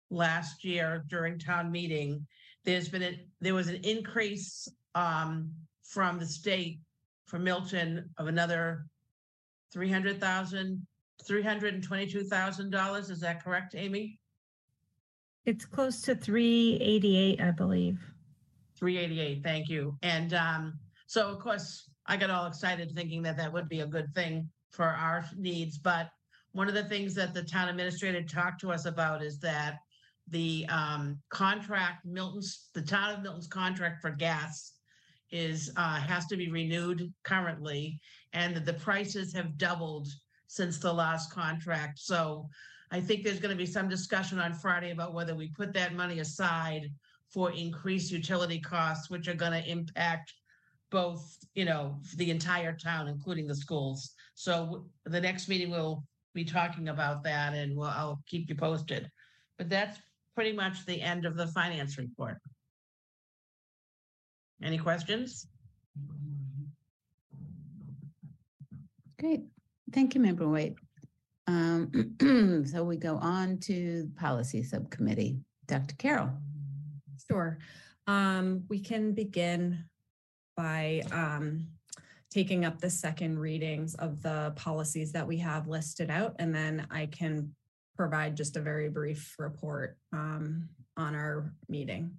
last year during town meeting, there's been a, there was an increase um, from the state for Milton of another three hundred thousand, three hundred and twenty-two thousand dollars. Is that correct, Amy? It's close to 388, I believe. 388, thank you. And um, so of course, I got all excited thinking that that would be a good thing for our needs. But one of the things that the town administrator talked to us about is that the um, contract, Milton's, the town of Milton's contract for gas is, uh, has to be renewed currently. And that the prices have doubled since the last contract. So I think there's going to be some discussion on Friday about whether we put that money aside for increased utility costs, which are going to impact both, you know, the entire town, including the schools. So the next meeting we'll be talking about that and we'll, I'll keep you posted. But that's pretty much the end of the finance report. Any questions? Great. Thank you, Member White. Um, so we go on to Policy Subcommittee. Dr. Carroll. Sure. Um, we can begin by um, taking up the second readings of the policies that we have listed out, and then I can provide just a very brief report um, on our meeting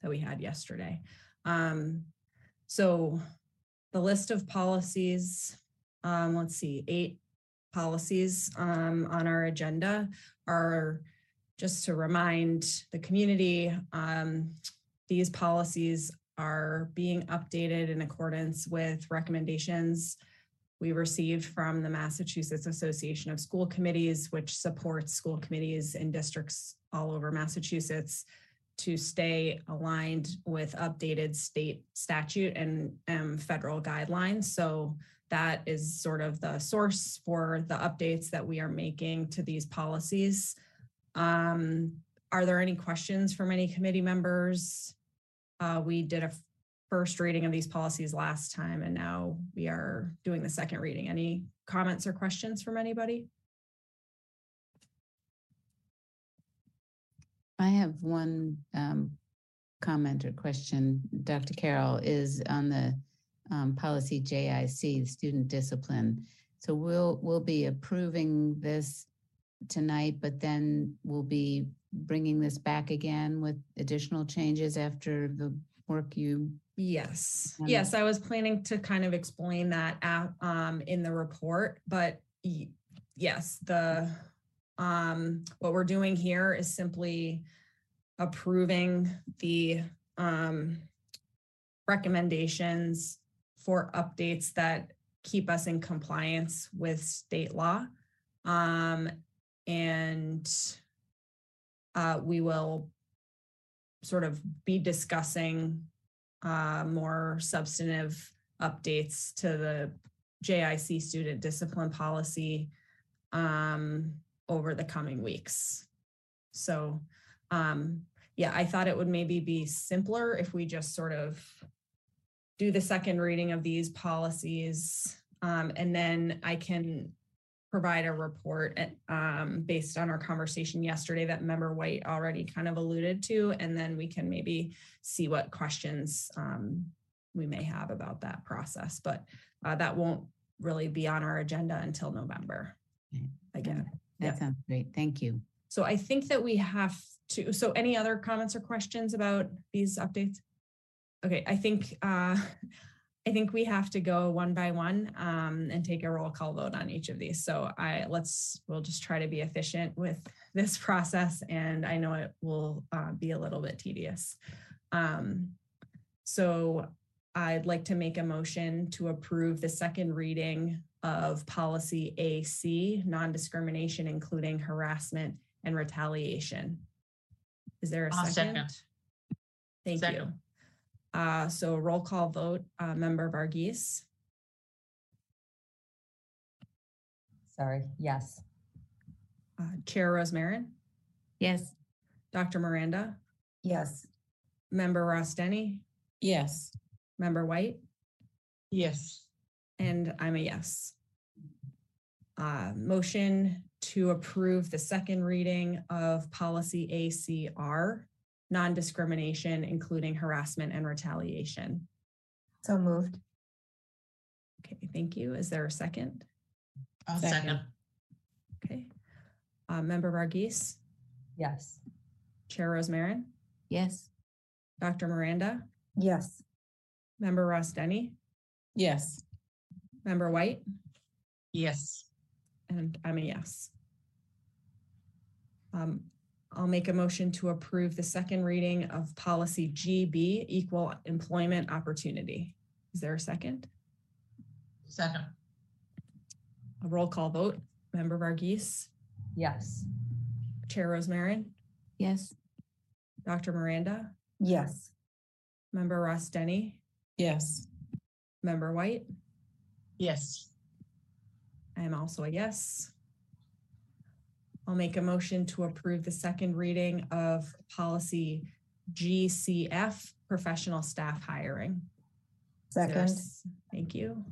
that we had yesterday. Um, so the list of policies, um, let's see, eight policies um, on our agenda are just to remind the community, um, these policies are being updated in accordance with recommendations we received from the Massachusetts Association of School Committees, which supports school committees in districts all over Massachusetts to stay aligned with updated state statute and um, federal guidelines. So that is sort of the source for the updates that we are making to these policies. Um, are there any questions from any committee members? Uh, we did a first reading of these policies last time, and now we are doing the second reading. Any comments or questions from anybody? I have one um, comment or question, Dr. Carroll, is on the um, policy JIC, student discipline. So we'll we'll be approving this tonight, but then we'll be bringing this back again with additional changes after the work you Yes, yes, I was planning to kind of explain that at, um, in the report, but y- yes, the, um, what we're doing here is simply approving the, um, recommendations for updates that keep us in compliance with state law. Um, and uh, we will sort of be discussing uh, more substantive updates to the JIC student discipline policy um, over the coming weeks. So, um, yeah, I thought it would maybe be simpler if we just sort of do the second reading of these policies. Um, and then I can provide a report at, um, based on our conversation yesterday that member White already kind of alluded to, and then we can maybe see what questions um, we may have about that process. But uh, that won't really be on our agenda until November. Okay. Again, That Yeah. sounds great. Thank you. so I think that we have to. So, any other comments or questions about these updates? okay, I think, uh, I think we have to go one by one, um, and take a roll call vote on each of these. So I, let's, we'll just try to be efficient with this process and I know it will, uh, be a little bit tedious. Um, so I'd like to make a motion to approve the second reading of policy AC, non-discrimination, including harassment and retaliation. Is there a I'll second? second. Thank you. Second. Uh, so roll call vote, uh, member Varghese, Sorry, yes. uh, Chair Rosemarin, Yes. Dr. Miranda, Yes. member Rostani, Yes. member White, Yes. and I'm a yes. Uh, motion to approve the second reading of policy ACR, non-discrimination, including harassment and retaliation. So moved. Okay, thank you. Is there a second? I'll Second. second. Okay. Uh, member Varghese, Yes. Chair Rosemarin, Yes. Dr. Miranda, Yes. member Rostani, Yes. member White, Yes. and I'm a yes. Um, I'll make a motion to approve the second reading of policy GB, equal employment opportunity. Is there a second? Second. A roll call vote. Member Varghese, Yes. Chair Rosemarin, Yes. Dr. Miranda, Yes. member Rostani, Yes. member White. Yes. I am also a yes. I'll make a motion to approve the second reading of policy GCF, professional staff hiring. Is there a Second. s- Thank you.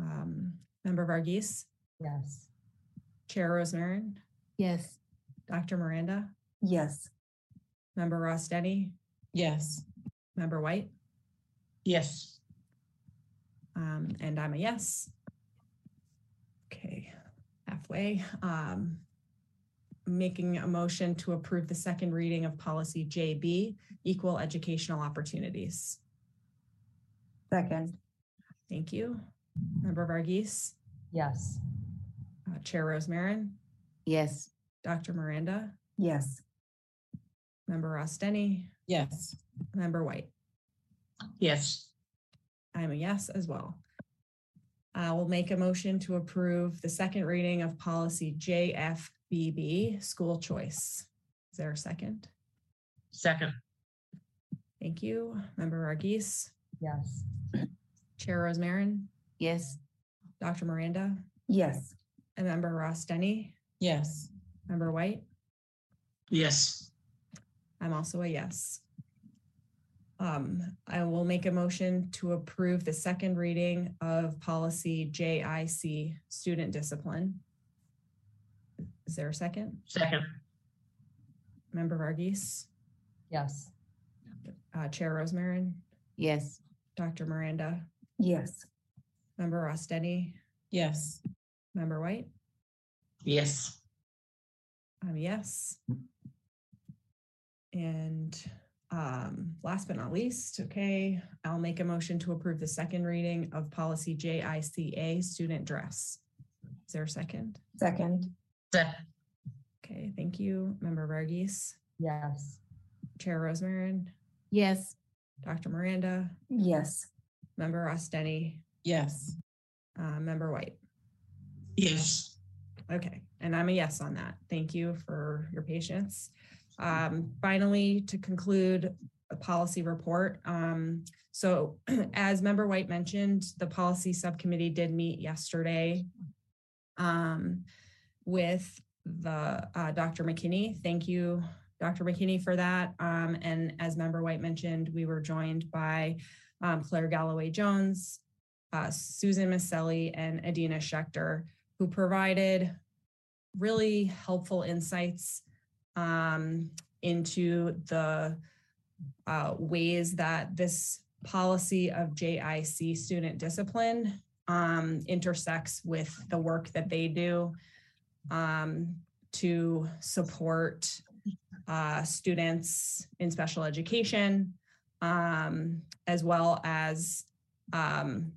Um, Member Varghese, Yes. Chair Rosemarin, Yes. Dr. Miranda, Yes. Member Rostani, Yes. Member White, Yes. um, and I'm a yes. Okay, halfway. Um, making a motion to approve the second reading of policy JB, equal educational opportunities. Second. Thank you. Member Varghese, Yes. uh, Chair Rosemarin, Yes. Dr. Miranda, Yes. Member Rostani, Yes. Member White. Yes. I'm a yes as well. I will make a motion to approve the second reading of policy JFBB, school choice. Is there a second? Second. Thank you. Member Varghese, Yes. Chair Rosemarin, Yes. Dr. Miranda, Yes. and Member Rostani, Yes. Member White. Yes. I'm also a yes. Um, I will make a motion to approve the second reading of policy JIC, student discipline. Is there a second? Second. Member Varghese, Yes. uh, Chair Rosemarin, Yes. Dr. Miranda, Yes. Member Rostani, Yes. Member White. Yes. I'm a yes. And um, last but not least, okay, I'll make a motion to approve the second reading of policy JICA, student dress. Is there a second? Second. Second. Okay, thank you. Member Varghese, Yes. Chair Rosemarin, Yes. Dr. Miranda, Yes. Member Rostani, Yes. uh, Member White. Yes. Okay, and I'm a yes on that. Thank you for your patience. Um, finally, to conclude a policy report. Um, so as Member White mentioned, the policy subcommittee did meet yesterday um, with the uh, Dr. McKinney. Thank you, Dr. McKinney, for that. Um, and as Member White mentioned, we were joined by um, Claire Galloway Jones, uh, Susan Maselli, and Adina Schechter, who provided really helpful insights um, into the uh, ways that this policy of JIC student discipline um, intersects with the work that they do um, to support uh, students in special education um, as well as, um,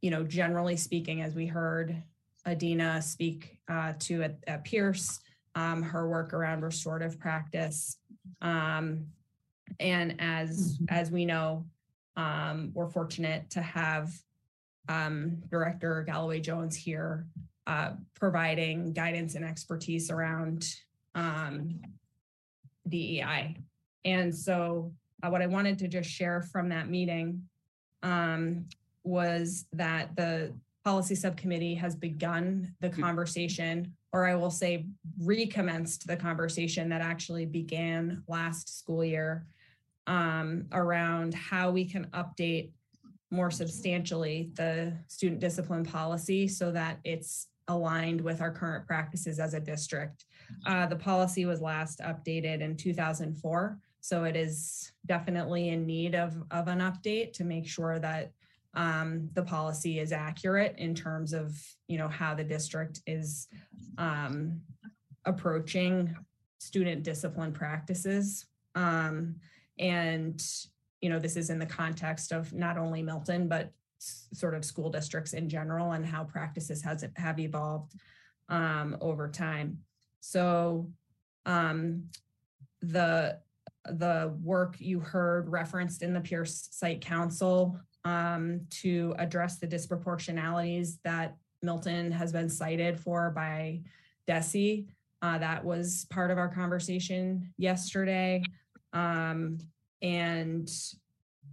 you know, generally speaking, as we heard Adina speak uh, to at, at Pierce, um, her work around restorative practice. Um, and as as we know, um, we're fortunate to have um, Director Galloway Jones here uh, providing guidance and expertise around um, DEI. And so, uh, what I wanted to just share from that meeting um, was that the policy subcommittee has begun the conversation, or I will say, recommenced the conversation that actually began last school year um, around how we can update more substantially the student discipline policy so that it's aligned with our current practices as a district. Uh, the policy was last updated in 2004, so it is definitely in need of, of an update to make sure that um, the policy is accurate in terms of you know how the district is um, approaching student discipline practices. Um, and you know this is in the context of not only Milton but sort of school districts in general and how practices has have evolved um, over time. So um, the the work you heard referenced in the Pierce Site Council um, to address the disproportionalities that Milton has been cited for by DESE. Uh, that was part of our conversation yesterday. Um, and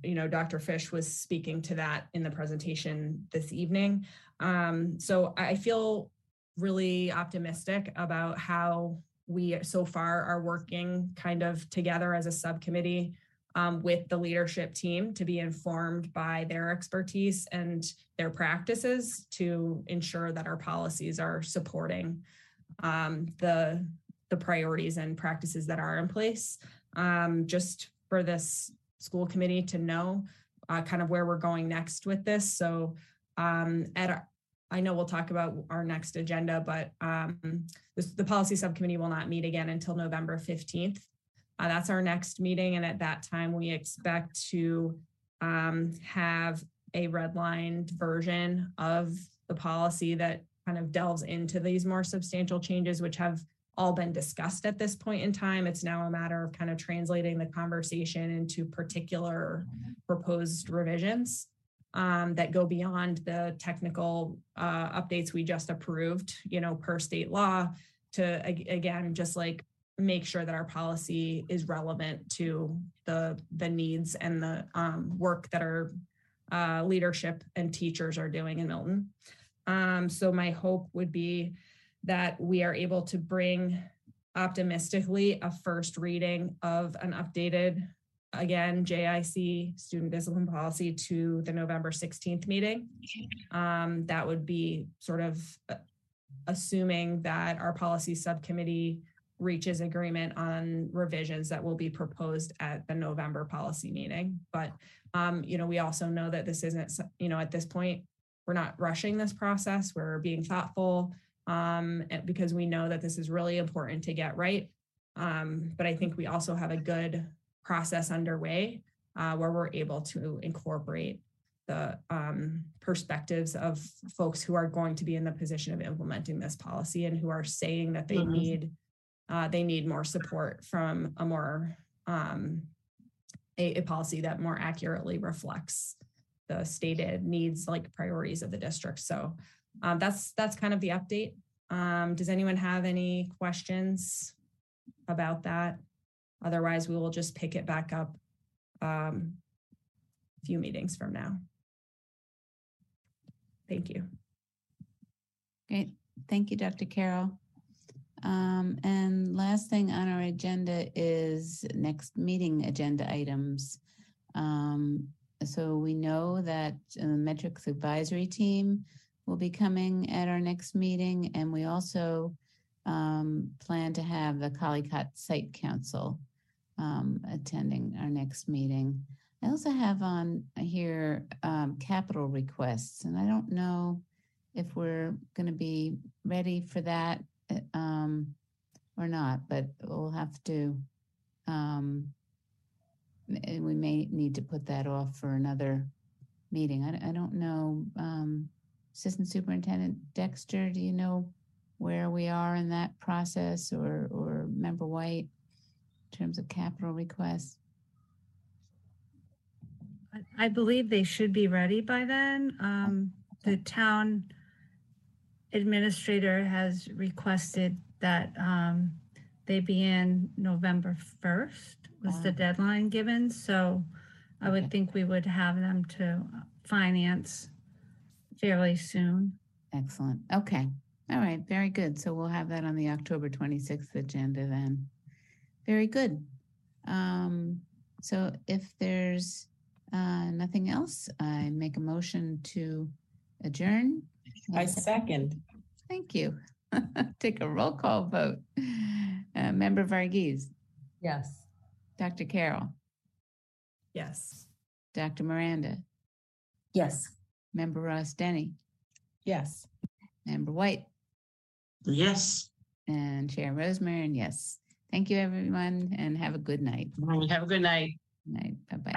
you know, Dr. Fish was speaking to that in the presentation this evening. Um, so I feel really optimistic about how we so far are working kind of together as a subcommittee um, with the leadership team to be informed by their expertise and their practices to ensure that our policies are supporting um, the the priorities and practices that are in place. Um, just for this school committee to know uh, kind of where we're going next with this. So um, at our, I know we'll talk about our next agenda, but um, this, the policy subcommittee will not meet again until November 15th. Uh, that's our next meeting. And at that time, we expect to um, have a redlined version of the policy that kind of delves into these more substantial changes, which have all been discussed at this point in time. It's now a matter of kind of translating the conversation into particular proposed revisions um, that go beyond the technical uh, updates we just approved, you know, per state law to, again, just like make sure that our policy is relevant to the, the needs and the um, work that our uh, leadership and teachers are doing in Milton. Um, so my hope would be that we are able to bring optimistically a first reading of an updated, again, JIC student discipline policy to the November 16th meeting. Um, that would be sort of uh, assuming that our policy subcommittee reaches agreement on revisions that will be proposed at the November policy meeting. But, um, you know, we also know that this isn't, you know, at this point, we're not rushing this process. We're being thoughtful um, because we know that this is really important to get right. Um, but I think we also have a good process underway uh, where we're able to incorporate the um, perspectives of folks who are going to be in the position of implementing this policy and who are saying that they mm-hmm. need uh, they need more support from a more um, a, a policy that more accurately reflects the stated needs like priorities of the district. So um, that's that's kind of the update. Um, does anyone have any questions about that? Otherwise, we will just pick it back up um, a few meetings from now. Thank you. Great. Thank you, Dr. Carroll. Um, and last thing on our agenda is next meeting agenda items. Um, so we know that the metrics advisory team will be coming at our next meeting, and we also um, plan to have the Collicot Site Council um, attending our next meeting. I also have on here um, capital requests, and I don't know if we're going to be ready for that uh, um, or not, but we'll have to um, we may need to put that off for another meeting. I, I don't know. Um, Assistant Superintendent Dexter, do you know where we are in that process or, or Member White in terms of capital requests? I- believe they should be ready by then. Um, the town administrator has requested that, um, they be in November first was the Ah. deadline given, so I Okay. would think we would have them to finance fairly soon. Excellent. Okay. All right. Very good. So we'll have that on the October 26th agenda then. Very good. Um, so if there's uh, nothing else, I make a motion to adjourn. I second. Thank you. Take a roll call vote. Uh, Member Varghese, Yes. Dr. Carroll, Yes. Dr. Miranda, Yes. Member Rostani, Yes. Member White, Yes. and Chair Rosemary, and yes. Thank you, everyone, and have a good night. Have a good night. Night. Bye bye.